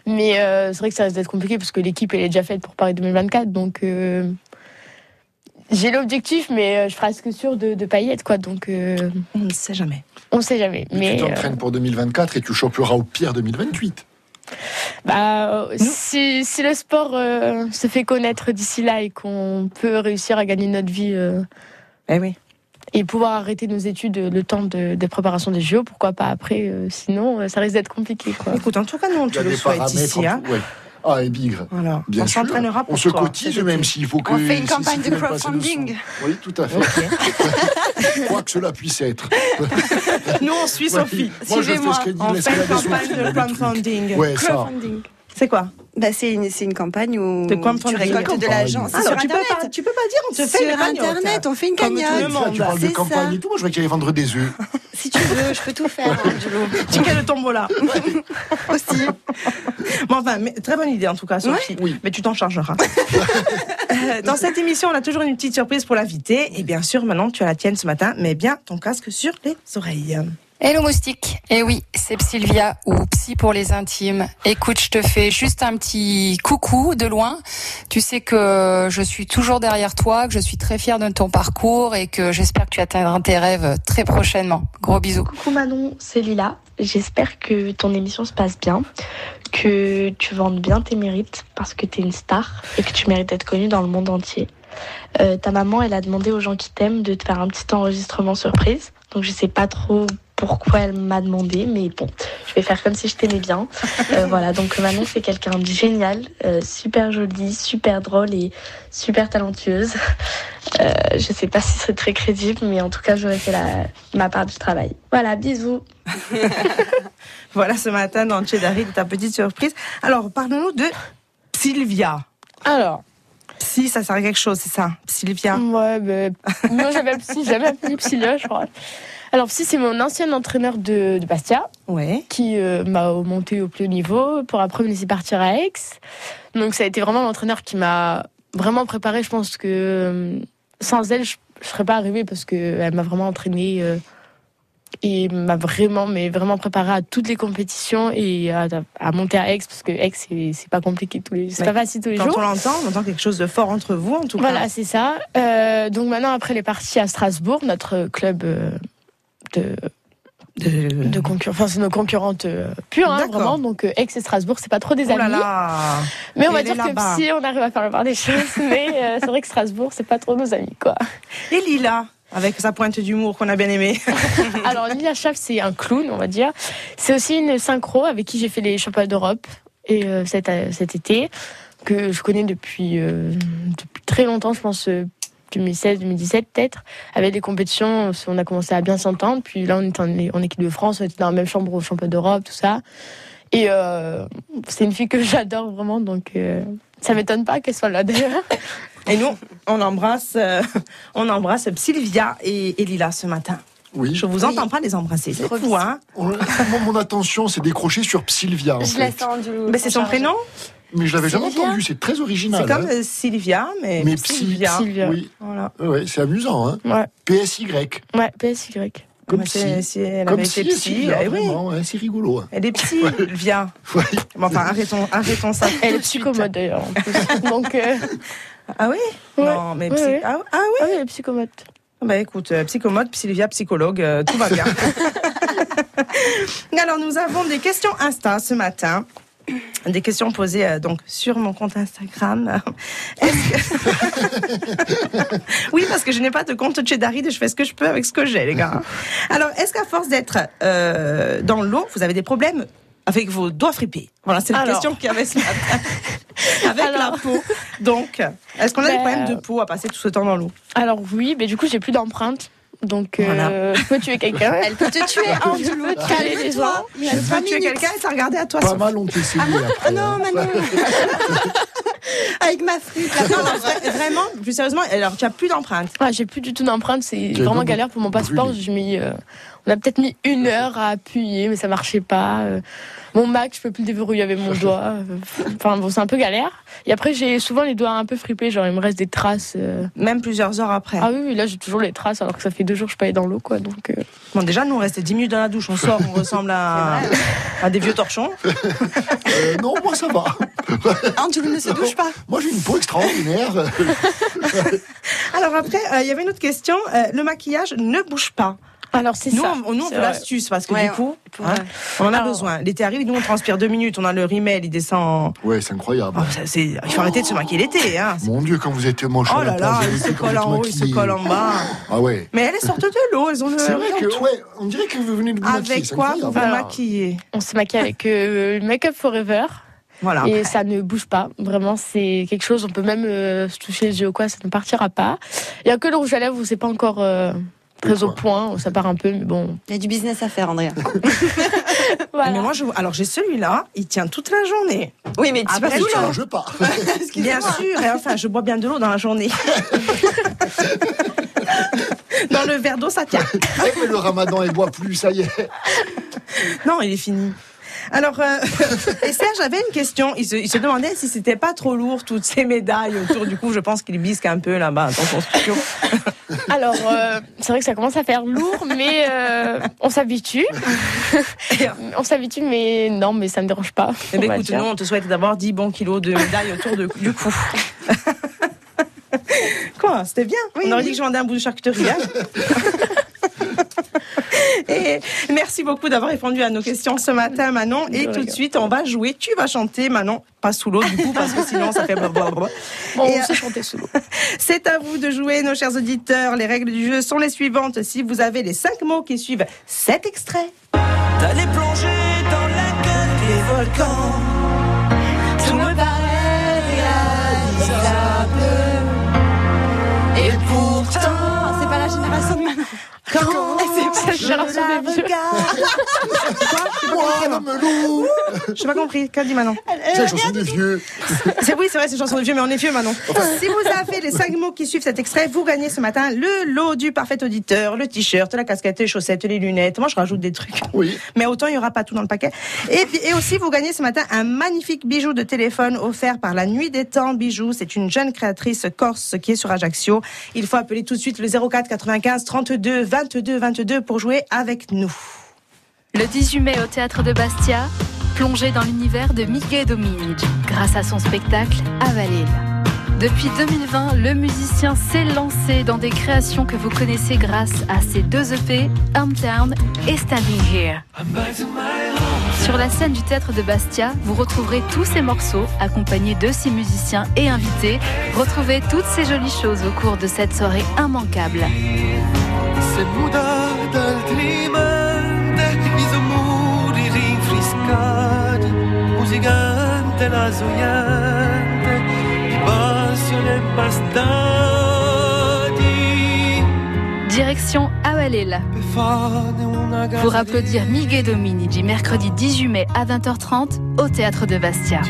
Mais euh, c'est vrai que ça risque d'être compliqué parce que l'équipe elle est déjà faite pour Paris 2024, donc euh, j'ai l'objectif, mais euh, je suis presque sûre de ne pas y être quoi. Donc euh, On ne sait jamais. on sait jamais. Mais Mais tu euh, t'entraînes pour 2024 et tu choperas au pire 2028. bah, euh, si, si le sport euh, se fait connaître d'ici là et qu'on peut réussir à gagner notre vie. euh, Eh oui. Et pouvoir arrêter nos études le temps de, de préparation des JO, pourquoi pas après euh, Sinon, euh, ça risque d'être compliqué. Quoi. Écoute, en tout cas, nous, on te le souhaite ici. Hein. ouais. Ah, et bigre. Voilà. Bien on sûr. s'entraînera pour On se toi, cotise même s'il faut que. On fait une campagne de crowdfunding. Oui, tout à fait. Ok. Quoi que cela puisse être. Nous, on suit Sophie. Moi, je fais Suivez-moi. ce qu'elle dit, On fait une campagne de crowdfunding. Ouais, ça. Crowdfunding. C'est quoi? Bah, c'est une, c'est une campagne où De tu récoltes de l'argent. Tu peux, Internet. pas, tu peux pas dire, on te fait Sur une cagnotte. Internet, on fait une Comme tout le cagnotte. monde. Tu parles de campagne ça. et tout. Moi, je croyais qu'il allait vendre des œufs. Si tu veux, je peux tout faire, Angelo. Ticket de tombola. Aussi. Bon, enfin, mais, très bonne idée en tout cas, Sophie. Oui. Mais tu t'en chargeras. Euh, Dans cette émission, on a toujours une petite surprise pour l'invité. Et bien sûr, maintenant, tu as la tienne ce matin. Mets bien ton casque sur les oreilles. Hello moustique. Eh oui, c'est Sylvia ou Psy pour les intimes. Écoute, je te fais juste un petit coucou de loin. Tu sais que je suis toujours derrière toi, que je suis très fière de ton parcours et que j'espère que tu atteindras tes rêves très prochainement. Gros bisous. Coucou Manon, c'est Lila. J'espère que ton émission se passe bien, que tu vendes bien tes mérites parce que tu es une star et que tu mérites d'être connue dans le monde entier. Euh, ta maman, elle a demandé aux gens qui t'aiment de te faire un petit enregistrement surprise. Donc je sais pas trop pourquoi elle m'a demandé, mais bon, je vais faire comme si je t'aimais bien. Euh, voilà, donc Manon, c'est quelqu'un de génial, euh, super jolie, super drôle et super talentueuse. Euh, je sais pas si c'est très crédible, mais en tout cas, j'aurais fait la, ma part du travail. Voilà, bisous. Voilà ce matin dans Chedari de ta petite surprise. Alors, parle-nous de Sylvia. Alors, Si, ça sert à quelque chose, c'est ça Sylvia. ouais, ben, moi j'avais Psy, j'avais appelé Psy là, je crois. Alors, Psy, c'est mon ancien entraîneur de, de Bastia Ouais. qui euh, m'a monté au plus haut niveau pour après me laisser partir à Aix. Donc, ça a été vraiment l'entraîneur qui m'a vraiment préparé. Je pense que euh, sans elle, je, je serais pas arrivée parce que elle m'a vraiment entraînée euh, et m'a vraiment, mais vraiment préparée à toutes les compétitions et à, à monter à Aix parce que Aix c'est pas compliqué tous les, c'est pas facile tous les Quand jours. on l'entend, on entend quelque chose de fort entre vous, en tout cas. Voilà, c'est ça. Euh, donc maintenant, après, elle est partie à Strasbourg, notre club de, De... de concurrents. Enfin, c'est nos concurrentes euh, pures, hein, vraiment. Donc, euh, Aix et Strasbourg, c'est pas trop des Oh là amis. là Mais on va dire que si on arrive à faire la part des choses, mais euh, c'est vrai que Strasbourg, c'est pas trop nos amis, quoi. Et Lila, avec sa pointe d'humour qu'on a bien aimé. Alors, Lila Schaff, c'est un clown, on va dire. C'est aussi une synchro avec qui j'ai fait les championnats d'Europe et euh, cet, cet été, que je connais depuis, depuis très longtemps, je pense. Euh, 2016, 2017 peut-être, avec des compétitions, on a commencé à bien s'entendre. Puis là, on est en, en équipe de France, on était dans la même chambre au championnat d'Europe, tout ça. Et euh, c'est une fille que j'adore vraiment, donc euh, ça m'étonne pas qu'elle soit là d'ailleurs. Et nous, on embrasse, euh, on embrasse Sylvia et, et Lila ce matin. Oui. Je vous entends pas les embrasser, c'est Trop fou, hein mon attention s'est décrochée sur Sylvia. En Je fait. Mais c'est son prénom? Mais je l'avais jamais Sylvia entendu, c'est très original. C'est comme hein. euh, Sylvia, mais, Mais psy- Sylvia. Oui, Voilà. ouais, c'est amusant. Hein. Ouais, PSY, ouais, PSY. comme si elle Comme avait si, été psy, Sylvia, eh oui. vraiment, ouais, c'est rigolo. hein. Elle est psy, Sylvia. Ouais. Bon, enfin, arrêtons, arrêtons ça. Elle est psychomode d'ailleurs. Donc, euh, Ah oui? Ouais. Non, mais Ouais, psy... ouais. Ah, ah oui? Ah oui, elle est psychomode. Bah écoute, euh, psychomode, Sylvia, psychologue, euh, tout va bien. Alors nous avons des questions Insta ce matin. Des questions posées euh, donc sur mon compte Instagram. Que- oui, parce que je n'ai pas de compte Cheddaride, je fais ce que je peux avec ce que j'ai, les gars. Alors, est-ce qu'à force d'être euh, dans l'eau, vous avez des problèmes avec vos doigts fripés? Voilà, c'est la Alors. question qu'il y avait ce avec la peau. Donc, est-ce qu'on a des Ben, problèmes de peau à passer tout ce temps dans l'eau? Alors oui, mais du coup j'ai plus d'empreinte. Donc euh, Voilà. je peux tuer quelqu'un. Elle peut te tuer. Je peux caler les gens. Tu peux tuer quelqu'un et t'as regardé à toi. Pas mal après. Ah non, hein. Manon. Avec ma frite. là. Non, non, vraiment, plus sérieusement, alors tu as plus d'empreinte. Ah, j'ai plus du tout d'empreinte, c'est J'ai vraiment galère pour mon passeport. brûlé. J'ai mis, euh, on a peut-être mis une heure à appuyer, mais ça marchait pas. Euh, Mon Mac, je peux plus le déverrouiller avec mon doigt. Enfin bon, c'est un peu galère. Et après, j'ai souvent les doigts un peu fripés, genre il me reste des traces. euh. Même plusieurs heures après. Ah oui, oui, là j'ai toujours les traces, alors que ça fait deux jours que je suis pas allée dans l'eau, quoi. Donc euh, Bon, déjà, nous, on restait 10 minutes dans la douche. On sort, on ressemble à, à des vieux torchons. Euh, non, moi ça va. Andrew ne se douche pas. Moi j'ai une peau extraordinaire. Alors après, euh, il y avait une autre question. Euh, le maquillage ne bouge pas. Alors c'est Nous, ça. on, nous, on veut l'astuce parce que Ouais, du coup, pour, hein, euh, on en a Alors- besoin. L'été arrive, nous, on transpire deux minutes. On a le rimel, il descend. Ouais, c'est incroyable. Oh, ça, c'est- Il faut arrêter de se maquiller l'été. Hein. Mon Dieu, quand vous êtes moche Oh là là, se colle en haut, il se colle en bas. Ah ouais. Mais elles sortent de l'eau, elles ont le. C'est vrai que, ouais, on dirait que vous venez de vous maquiller. Avec quoi vous vous maquillez On se maquille avec euh, Make Up Forever. Voilà. Et ça ne bouge pas. Vraiment, c'est quelque chose. On peut même euh, se toucher les yeux ou quoi, ça ne partira pas. Il y a que le rouge à lèvres où c'est pas encore euh, très au point, ça part un peu, mais bon. Il y a du business à faire, Andrea. Voilà. Mais moi, je... alors j'ai celui-là, il tient toute la journée. Oui, mais tu Après, passes tout Ça le- change pas. Bien sûr, et enfin, je bois bien de l'eau dans la journée. dans le verre d'eau, ça tient. Mais le ramadan, il boit plus, ça y est. Non, il est fini. Alors, euh, et Serge avait une question. Il se, il se demandait si c'était pas trop lourd toutes ces médailles autour. Du coup, je pense qu'il bisque un peu là-bas dans son studio. Alors, euh, c'est vrai que ça commence à faire lourd, mais euh, on s'habitue. on s'habitue, mais non, mais ça ne dérange pas. Eh bien, va écoute, nous, on te souhaite d'abord 10 bons kilos de médailles autour de, du cou. Quoi C'était bien? On aurait dit que je vendais un bout de charcuterie. hein Et merci beaucoup d'avoir répondu à nos questions ce matin, Manon. Et tout de suite, on va jouer. Tu vas chanter, Manon. Pas sous l'eau, du coup, parce que sinon, ça fait blablabla. Bon, Et, on sait chanter sous l'eau. C'est à vous de jouer, nos chers auditeurs. Les règles du jeu sont les suivantes. Si vous avez les cinq mots qui suivent cet extrait, D'aller plonger dans la gueule des volcans. Manon. C'est la des vieux. Loup J'ai pas compris. Qu'a dit Manon C'est la chanson des vieux. C'est oui, c'est vrai, c'est une chanson de vieux, mais on est vieux maintenant. si vous avez les cinq mots qui suivent cet extrait, vous gagnez ce matin le lot du parfait auditeur, le t-shirt, la casquette, les chaussettes, les lunettes. Moi, je rajoute des trucs. Oui. Mais autant, il y aura pas tout dans le paquet. Et aussi, vous gagnez ce matin un magnifique bijou de téléphone offert par la Nuit des Temps Bijoux. C'est une jeune créatrice corse qui est sur Ajaccio. Il faut appeler tout de suite le 04 95 32 22 22 pour jouer avec nous. Le 18 mai au théâtre de Bastia, plongez dans l'univers de Miguel Dominici grâce à son spectacle Avalil. Depuis 2020, le musicien s'est lancé dans des créations que vous connaissez grâce à ses deux EP, Hometown et Standing Here. Sur la scène du théâtre de Bastia, vous retrouverez tous ces morceaux accompagnés de ses musiciens et invités. Retrouvez toutes ces jolies choses au cours de cette soirée immanquable. Se muda d'altrimenti i muri rinfrescati, musicante la sognante, di passione bastati. Direction una Pour applaudir Miguel Dominici mercredi 18 mai à 20h30 au théâtre de Bastia.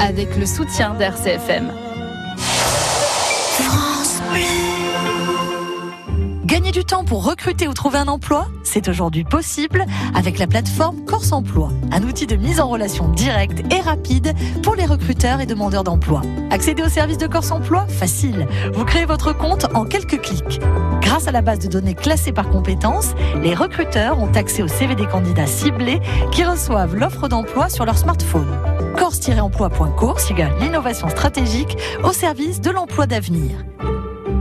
Avec le soutien d'RCFM. Gagner du temps pour recruter ou trouver un emploi, c'est aujourd'hui possible avec la plateforme Corse Emploi, un outil de mise en relation directe et rapide pour les recruteurs et demandeurs d'emploi. Accéder au service de Corse Emploi Facile. Vous créez votre compte en quelques clics. Grâce à la base de données classée par compétences, les recruteurs ont accès au CV des candidats ciblés qui reçoivent l'offre d'emploi sur leur smartphone. Corse-emploi.course égale l'innovation stratégique au service de l'emploi d'avenir.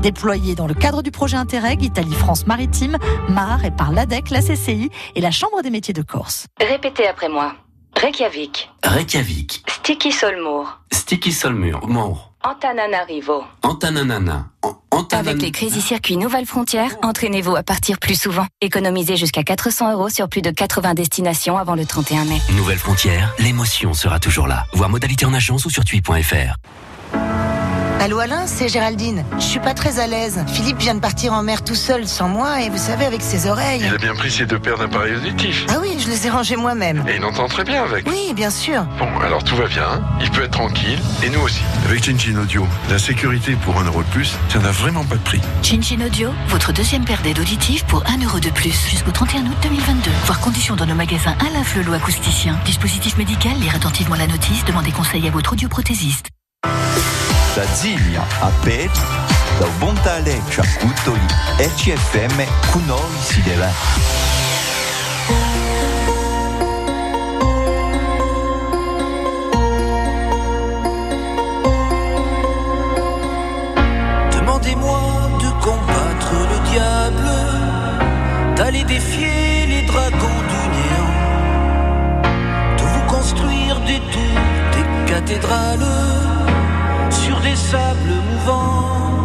Déployé dans le cadre du projet Interreg Italie-France Maritime, MAR et par l'ADEC, la CCI et la Chambre des métiers de Corse. Répétez après moi. Reykjavik, Reykjavik, Sticky Solmour, Sticky Solmur, Mort, Antananarivo. Antananana, An- Avec les Crazy Circuits Nouvelle Frontière, entraînez-vous à partir plus souvent. Économisez jusqu'à 400 euros sur plus de 80 destinations avant le 31 mai. Nouvelle frontière, l'émotion sera toujours là. Voir modalité en agence ou sur tui.fr. Allô Alain, c'est Géraldine. Je suis pas très à l'aise. Philippe vient de partir en mer tout seul sans moi et vous savez avec ses oreilles. Il a bien pris ses deux paires d'appareils auditifs. Ah oui, je les ai rangés moi-même. Et il entend très bien avec. Oui, bien sûr. Bon, alors tout va bien, il peut être tranquille, et nous aussi. Avec Cincin Audio, la sécurité pour un euro de plus, ça n'a vraiment pas de prix. Chinchin Audio, votre deuxième paire d'aides auditives pour 1 euro de plus jusqu'au 31 août 2022. Voir conditions dans nos magasins Alain Flelot acousticien. Dispositif médical, lire attentivement la notice, demandez conseil à votre audioprothésiste. Da Ziglia a Pet, da Bontaleccia a Cutoli, RCFM si deve. De combattre le diable, d'aller défier les dragons du néant, de vous construire des tours, des cathédrales des sables mouvants.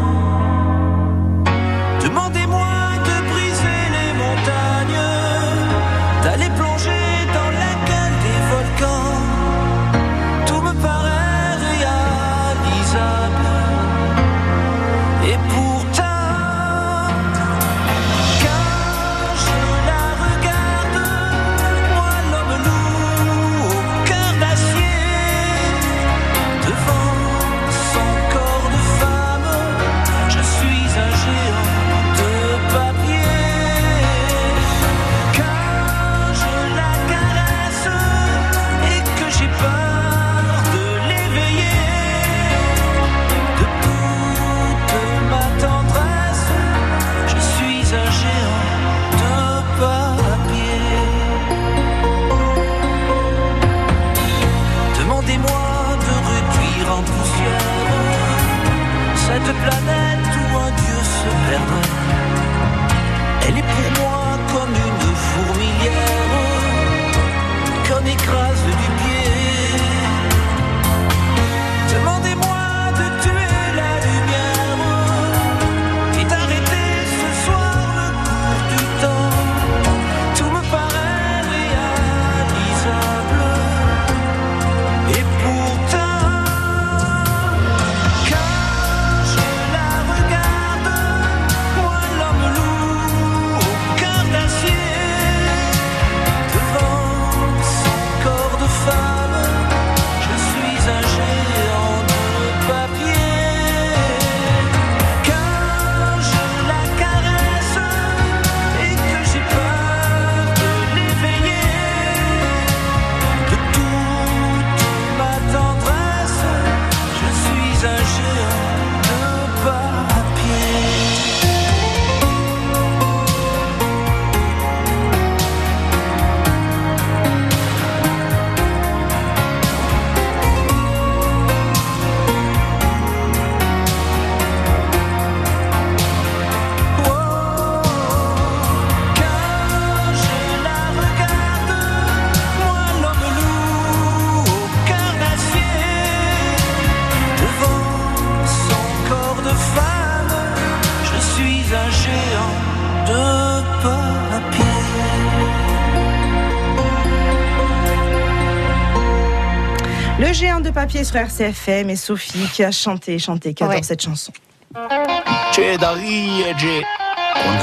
Sur RCFM et Sophie qui a chanté, chanté, qui adore Ouais. cette chanson.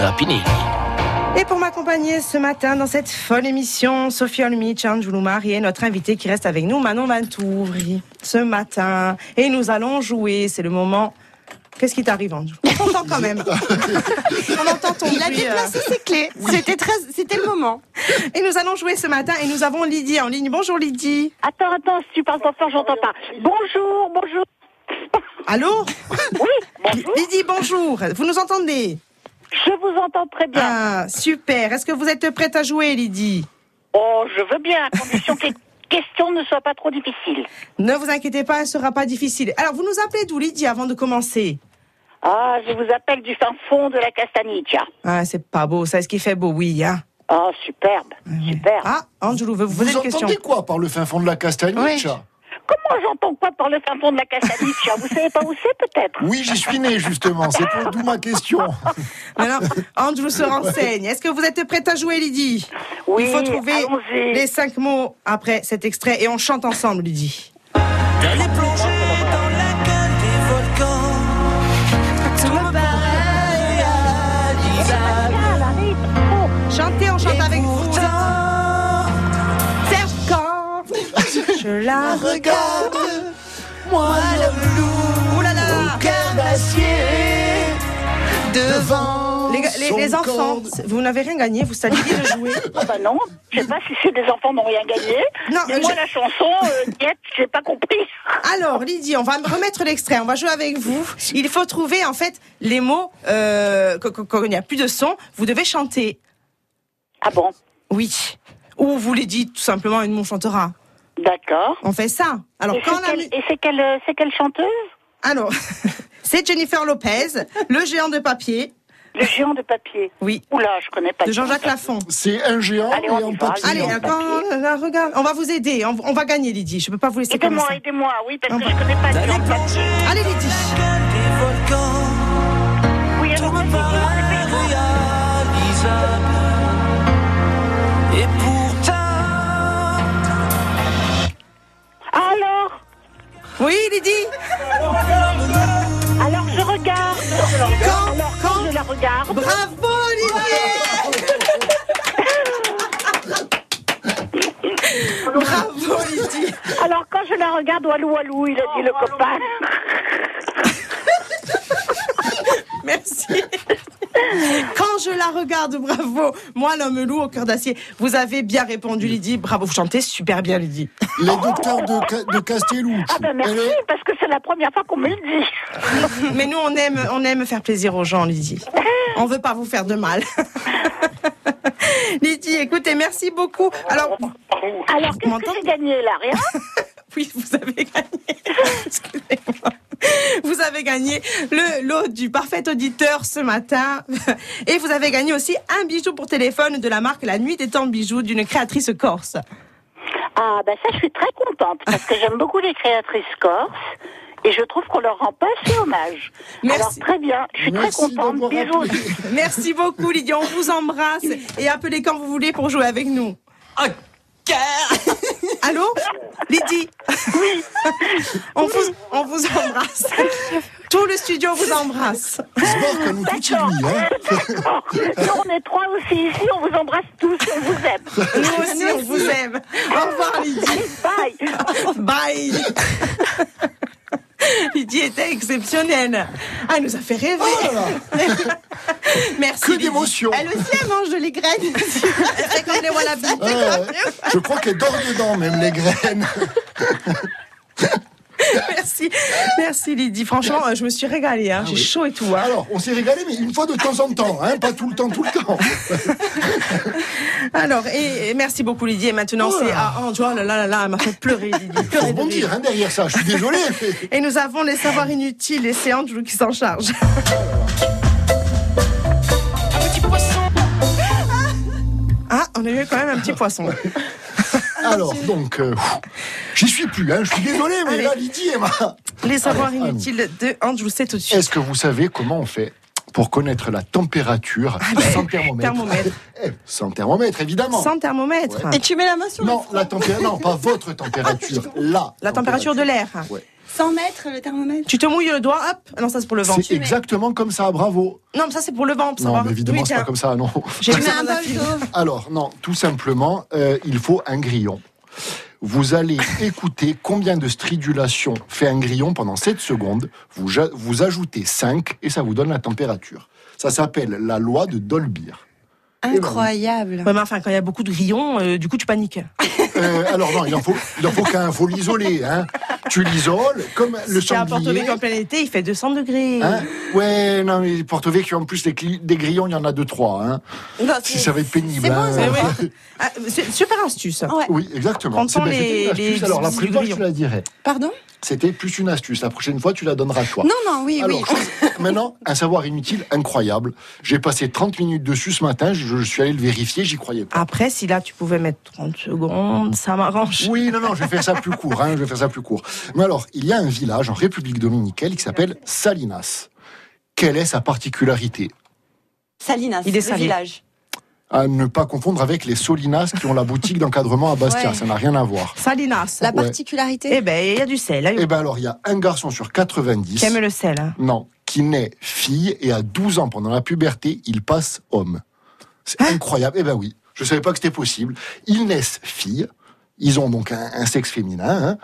Rapinelli. Et pour m'accompagner ce matin dans cette folle émission, Sophie Olmi, Chanjoulou Marie et notre invité qui reste avec nous, Manon Mantouvri, ce matin. Et nous allons jouer, c'est le moment... Qu'est-ce qui t'arrive, Ange? On t'entend quand même. On entend ton Il a bruit, euh. déplacé ses clés. C'était très, c'était le moment. Et nous allons jouer ce matin et nous avons Lydie en ligne. Bonjour Lydie. Attends, attends, si tu parles pas fort, j'entends pas. Bonjour, bonjour. Allô? Oui, bonjour. Lydie, bonjour. Vous nous entendez? Je vous entends très bien. Ah, super. Est-ce que vous êtes prête à jouer, Lydie? Oh, je veux bien, à condition que les questions ne soient pas trop difficiles. Ne vous inquiétez pas, elle sera pas difficile. Alors, vous nous appelez d'où, Lydie, avant de commencer? Ah, je vous appelle du fin fond de la Castagniccia. Ah, c'est pas beau. Ça, est-ce qui fait beau, oui, hein Oh, superbe, superbe. Ah, Angelou, veut vous Vous une question entendez quoi par le fin fond de la Castagniccia Comment j'entends quoi par le fin fond de la Castagniccia Vous savez pas où c'est, peut-être Oui, j'y suis né justement, c'est pour d'où ma question. Maintenant, Angelou se renseigne. Est-ce que vous êtes prête à jouer, Lydie? Oui, Il faut trouver les cinq mots après cet extrait et on chante ensemble, Lydie. La regarde, moi le loup, là au cœur d'acier, devant Les, gars- les- son les enfants, corps. vous n'avez rien gagné, vous saviez de jouer. Ah bah non, je sais pas si c'est des enfants n'ont rien gagné. Non, mais moi je- la chanson, euh, Diète, j'ai pas compris. Alors, Lydie, on va me remettre l'extrait, on va jouer avec vous. Il faut trouver en fait les mots euh, quand- quand quand il n'y a plus de son. Vous devez chanter. Ah bon? Oui. Ou vous les dites tout simplement une mon chantera. D'accord. On fait ça. Alors et quand c'est on a quelle, mis- et c'est quelle, euh, quelle chanteuse? Alors, c'est Jennifer Lopez, le géant de papier. Le géant de papier. Oui. Oula, je connais pas. De. Jean-Jacques Lafont. C'est un géant Allez, et on va, papier. Allez, là, regarde, on va vous aider. On, on va gagner, Lydie. Je peux pas vous laisser comme Aidez-moi, ça. aidez-moi, oui, parce On que va- je connais pas Allez, Lydie. Oui, Lydie. Alors je regarde. Quand- Alors quand je la regarde. Bravo, Lydie. Bravo, Lydie. Alors quand je la regarde, walou walou, il a dit le copain. Merci. Quand je la regarde, bravo. Moi, l'homme loup au cœur d'acier. Vous avez bien répondu, Lydie. Bravo, vous chantez super bien, Lydie. Les docteurs de, de Castellucci. Ah ben merci, est- parce que c'est la première fois qu'on me le dit. Mais nous, on aime, on aime faire plaisir aux gens, Lydie. On veut pas vous faire de mal. Lydie, écoutez, merci beaucoup. Alors, Alors qu'est-ce que j'ai gagné là? Rien? oui, vous avez gagné. Excusez-moi. Vous avez gagné le lot du parfait auditeur ce matin. Et vous avez gagné aussi un bijou pour téléphone de la marque La Nuit des Temps Bijoux d'une créatrice corse. Ah ben ça je suis très contente, parce que j'aime beaucoup les créatrices corses. Et je trouve qu'on leur rend pas assez hommage. Merci. Alors très bien, je suis Merci très contente. Merci beaucoup, Lydie. On vous embrasse. Et appelez quand vous voulez pour jouer avec nous. Allô Lydie Oui. on, vous, on vous embrasse. Tout le studio vous embrasse. D'accord. lui, hein. On est trois aussi ici, on vous embrasse tous, on vous aime. Nous aussi, on vous aime. Au revoir, Lydie. Bye. Bye. Lydie était exceptionnelle. Ah, elle nous a fait rêver. Oh là là. Merci. Que d'émotion. Elle aussi, elle mange de les graines. Fait comme les wallabies. Ah, je crois qu'elle dort dedans, même les graines. Merci. Merci, Lydie. Franchement, euh, je me suis régalée. Hein. J'ai oui. chaud et tout. Hein. Alors, on s'est régalé, mais une fois de temps en temps, hein, pas tout le temps, tout le temps. Alors, et, et merci beaucoup, Lydie. Et maintenant, Oh c'est à Ange. Oh là là là là, elle m'a fait pleurer, Lydie. Pleurer rebondir hein, derrière ça, je suis désolé. mais- Et nous avons les savoirs inutiles et c'est Ange qui s'en charge. Ah, on a eu quand même un petit poisson. Alors, donc, euh, j'y suis plus, hein, je suis désolé, mais Allez. là, Lydie, Emma. Les savoirs Allez, inutiles de Ange, je vous sais tout de suite. Est-ce que vous savez comment on fait pour connaître la température sans thermomètre. Thermomètre. Eh, sans thermomètre, évidemment. Sans thermomètre. Ouais. Et tu mets la main sur Non, la température, non, pas votre température, là. La température de l'air. Ouais. 100 mètres le thermomètre. Tu te mouilles le doigt, hop. Ah Non, ça c'est pour le vent. C'est exactement comme ça, bravo. Non, mais ça c'est pour le vent. pour Non, mais évidemment, Oui, c'est pas comme ça, non. J'ai mis un bol. Alors, non, tout simplement, euh, il faut un grillon. Vous allez écouter combien de stridulations fait un grillon pendant 7 secondes. Vous, vous ajoutez 5 et ça vous donne la température. Ça s'appelle la loi de Dolbear. Incroyable. Ouais, mais enfin, quand il y a beaucoup de grillons, euh, du coup, tu paniques. Euh, alors non, il en faut, il en faut qu'un, faut l'isoler. Hein. Tu l'isoles comme le Si à Porto sanglier. Vecchio en plein été, il fait 200 degrés. Hein ouais, non, mais Porto Vecchio, en plus, des, grillons, il y en a deux, trois. Hein. Non, Si ça va être pénible. C'est bon, hein. Ah, super astuce. Oui, exactement. Prends les- les Alors, la je te la dirai. Pardon? C'était plus une astuce. La prochaine fois, tu la donneras toi. Non, non, oui, Alors, oui. maintenant, un savoir inutile incroyable. J'ai passé 30 minutes dessus ce matin. Je, je suis allé le vérifier, j'y croyais pas. Après, si là, tu pouvais mettre 30 secondes, ça m'arrange. Oui, non, non, je vais faire ça plus court. Hein, je vais faire ça plus court. Mais alors, il y a un village en République dominicaine qui s'appelle Salinas. Quelle est sa particularité? Salinas, Il est le village. À ne pas confondre avec les Solinas qui ont la boutique d'encadrement à Bastia. Ouais. Ça n'a rien à voir. Salinas. La Ouais. particularité Eh ben, il y a du sel. hein. Eh ben alors, il y a un garçon sur 90. Qui aime le sel. hein. Non, qui naît fille et à 12 ans pendant la puberté, il passe homme. C'est incroyable. Eh ben oui, je savais pas que c'était possible. Ils naissent filles, ils ont donc un, un sexe féminin, hein,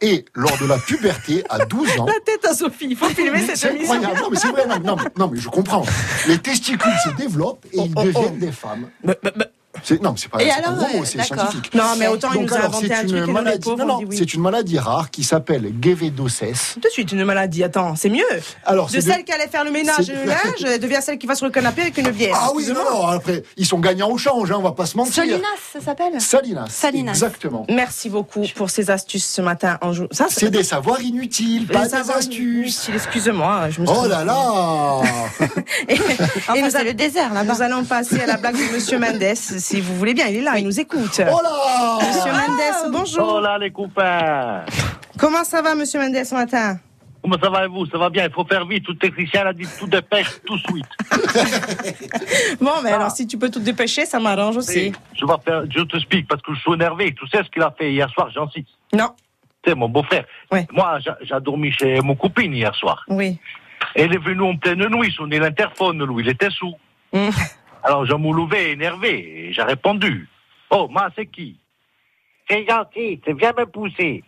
et lors de la puberté, à 12 ans. La tête à Sophie, il faut filmer cette C'est émission. incroyable. Non, mais c'est vrai, non, non, mais, non, mais je comprends. Les testicules se développent et ils oh, deviennent oh. des femmes. Bah, bah, bah. C'est, non, mais c'est pas, pas alors, un gros mot, ouais, c'est d'accord. scientifique. Non, mais autant il Donc nous a alors, inventé un truc nous, les maladie, pauvres, non, on non, dit oui. c'est une maladie rare qui s'appelle guévédocès. Tout de suite, une maladie. Attends, c'est mieux. Alors, De c'est celle qui allait faire le ménage et le linge, elle devient celle qui va sur le canapé avec une bière. Ah oui, non, Excusez-moi. non, après, ils sont gagnants au change, hein, on va pas se mentir. Salinas, ça s'appelle Salinas. Salinas. Exactement. Merci beaucoup pour ces astuces ce matin. En jou- Ça, C'est des savoirs inutiles, pas des astuces. Excuse-moi, je me suis Oh là là Et, nous, c'est allons- le désert là-bas. nous allons passer à la blague de Monsieur Mendes, si vous voulez bien. Il est là, il nous écoute. Oh là Monsieur Mendes, bonjour. Hola les copains Comment ça va, Monsieur Mendes, ce matin? Comment ça va et vous? Ça va bien, il faut faire vite, tout technicien a dit tout de pêche, tout de suite. Bon, mais alors, si tu peux tout dépêcher, ça m'arrange aussi. Je, vais faire, je te explique parce que je suis énervé. Tu sais ce qu'il a fait hier soir, j'insiste. Non. C'est mon beau-frère. Ouais. Moi, j'ai dormi chez mon copine hier soir. Oui. Il est venu en pleine nuit, sonnait l'interphone, lui, il était sous. Mm. Alors je me levais énervé et j'ai répondu. Oh, moi, c'est qui? C'est gentil, c'est bien me pousser.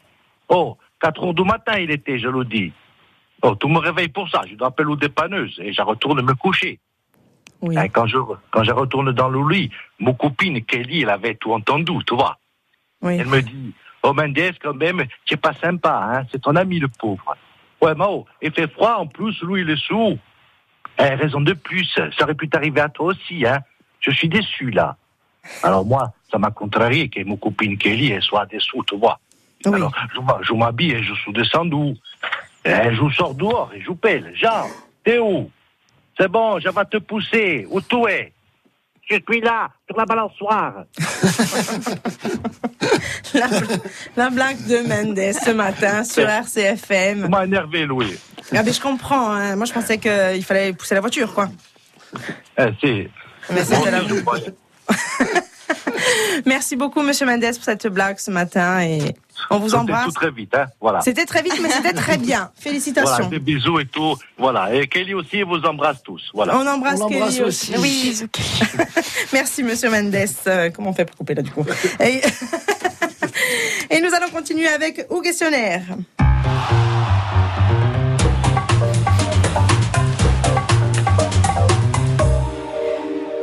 Oh, 4 heures du matin il était, je le dis. Oh, tu me réveilles pour ça, je dois appeler aux dépanneuses et je retourne me coucher. Oui. Hein, quand, je, quand je retourne dans le lit, mon copine Kelly, elle avait tout entendu, tu vois. Oui. Elle me dit, oh Mendes, quand même, c'est pas sympa, hein, c'est ton ami le pauvre. Ouais, mais oh, il fait froid en plus, lui il est sourd. Eh, raison de plus, ça aurait pu t'arriver à toi aussi, hein. Je suis déçu là. Alors moi, ça m'a contrarié que mon copine Kelly elle soit déçue, tu vois. Alors, je, m'a- je m'habille et je suis descendu. Et je sors dehors et je pèle. Jean, t'es où? C'est bon, je vais te pousser. Où tu es? Je suis là, sur la balançoire. La, la blague de Mendes ce matin sur RCFM. M'as énervé, Louis. Ah, mais je comprends. hein. Moi, je pensais qu'il fallait pousser la voiture, quoi. Eh, c'est... Mais c'était la- crois- Merci beaucoup, Monsieur Mendes, pour cette blague ce matin et on vous C'était embrasse. tout très vite, hein. Voilà. C'était très vite, mais c'était très bien. Voilà, Félicitations. des bisous et tout. Voilà. Et Kelly aussi vous embrasse tous. Voilà. On embrasse On Kelly aussi. aussi. Oui. Merci, Monsieur Mendes. Euh, comment on fait pour couper là, du coup et... et nous allons continuer avec Ou questionnaire.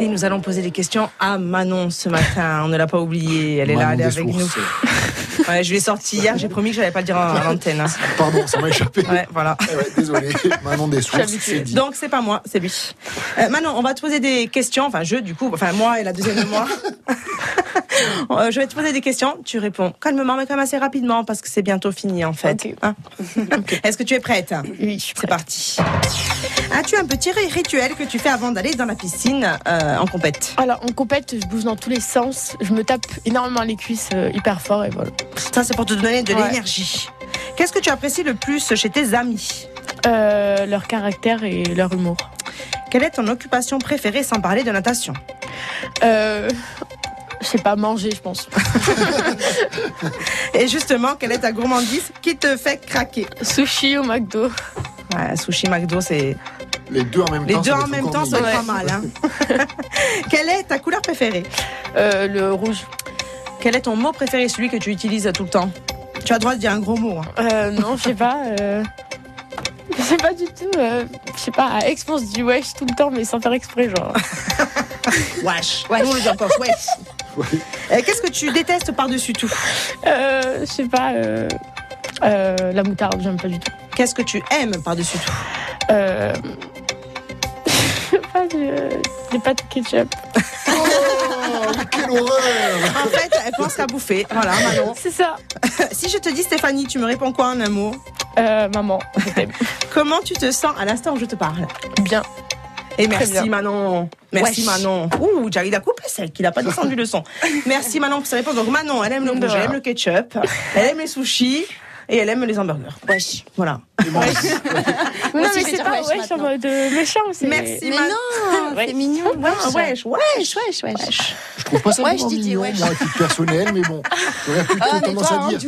Et nous allons poser des questions à Manon ce matin. On ne l'a pas oublié. Elle est là, elle est avec sources. nous. Ouais, je l'ai sorti hier. J'ai promis que je n'allais pas le dire à l'antenne. hein. Pardon, ça m'a échappé. Ouais, voilà. Eh ouais, désolé, Manon des sources, dit. Donc c'est pas moi, c'est lui. Euh, Manon, on va te poser des questions. Enfin, je, du coup, enfin moi et la deuxième de moi. Euh, je vais te poser des questions. Tu réponds calmement, mais quand même assez rapidement parce que c'est bientôt fini en fait. Hein Est-ce que tu es prête? Oui, c'est parti. As-tu un petit ri- rituel que tu fais avant d'aller dans la piscine euh, en compète? Alors, en compète, je bouge dans tous les sens. Je me tape énormément les cuisses euh, hyper fort et voilà. Ça, c'est pour te donner de Ouais. l'énergie. Qu'est-ce que tu apprécies le plus chez tes amis? Euh, leur caractère et leur humour. Quelle est ton occupation préférée sans parler de natation? Euh, je sais pas, manger, je pense. Et justement, quelle est ta gourmandise qui te fait craquer Sushi au McDo. Ouais, sushi, McDo, c'est. Les deux en même Les temps. deux ça va en même temps, ça va pas mal. Hein. Quelle est ta couleur préférée Euh, le rouge. Quel est ton mot préféré, celui que tu utilises tout le temps Tu as le droit de dire un gros mot. hein. Euh, non, je sais pas. Euh... Je sais pas du tout. euh, Je sais pas, à Aix, on se dit wesh tout le temps, mais sans faire exprès, genre. Wesh. Nous, on le dit encore wesh. Qu'est-ce que tu détestes par-dessus tout Euh, je sais pas. Euh... euh, la moutarde, j'aime pas du tout. Qu'est-ce que tu aimes par-dessus tout Euh... Je sais pas, des pâtes ketchup. Oh, quelle horreur En fait, elle pense qu'à bouffer. Voilà, Manon. C'est ça. si je te dis Stéphanie, tu me réponds quoi en un mot? Euh, maman, je t'aime. Comment tu te sens à l'instant où je te parle? Bien. Et merci. Manon. Merci Wesh. Manon. Ouh, il a coupé celle qu'il n'a pas descendu le son. Merci Manon pour sa réponse. Donc Manon, elle aime le rouge, elle aime le ketchup, elle aime les sushis et elle aime les hamburgers. Wesh. Voilà. non, aussi, mais c'est pas wesh wesh en mode euh, méchant. Merci Mais Manon. non, c'est mignon. Ah, wesh, wesh. wesh, wesh, wesh. Je trouve pas ça Wesh, mignon, wesh. moi, à titre personnel, mais bon. J'aurais plutôt Ah, mais tendance toi, à hein, dire.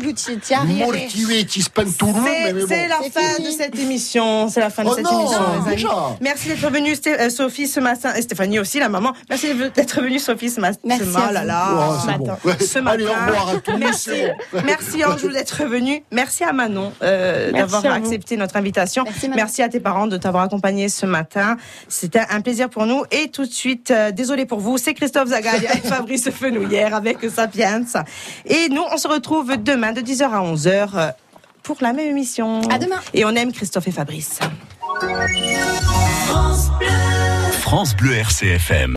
C'est la fin fini. de cette émission. C'est la fin de Oh cette non, émission. Merci d'être venue, euh, Sophie, ce matin. Et Stéphanie aussi, la maman. Merci d'être venue, Sophie, ce, ma- Merci ce à matin. Oh. Ce Allez, au matin. revoir à tous. Merci, Anjou d'être venue. Merci à Manon euh, Merci d'avoir accepté notre invitation. Merci. Merci à tes parents de t'avoir accompagné ce matin. C'était un plaisir pour nous. Et tout de suite, euh, désolé pour vous, c'est Christophe Zagalia et Fabrice Fenouillère avec Sapiens. Et nous, on se retrouve demain de 10h à 11h euh, pour la même émission. À demain. Et on aime Christophe et Fabrice. France Bleu RCFM.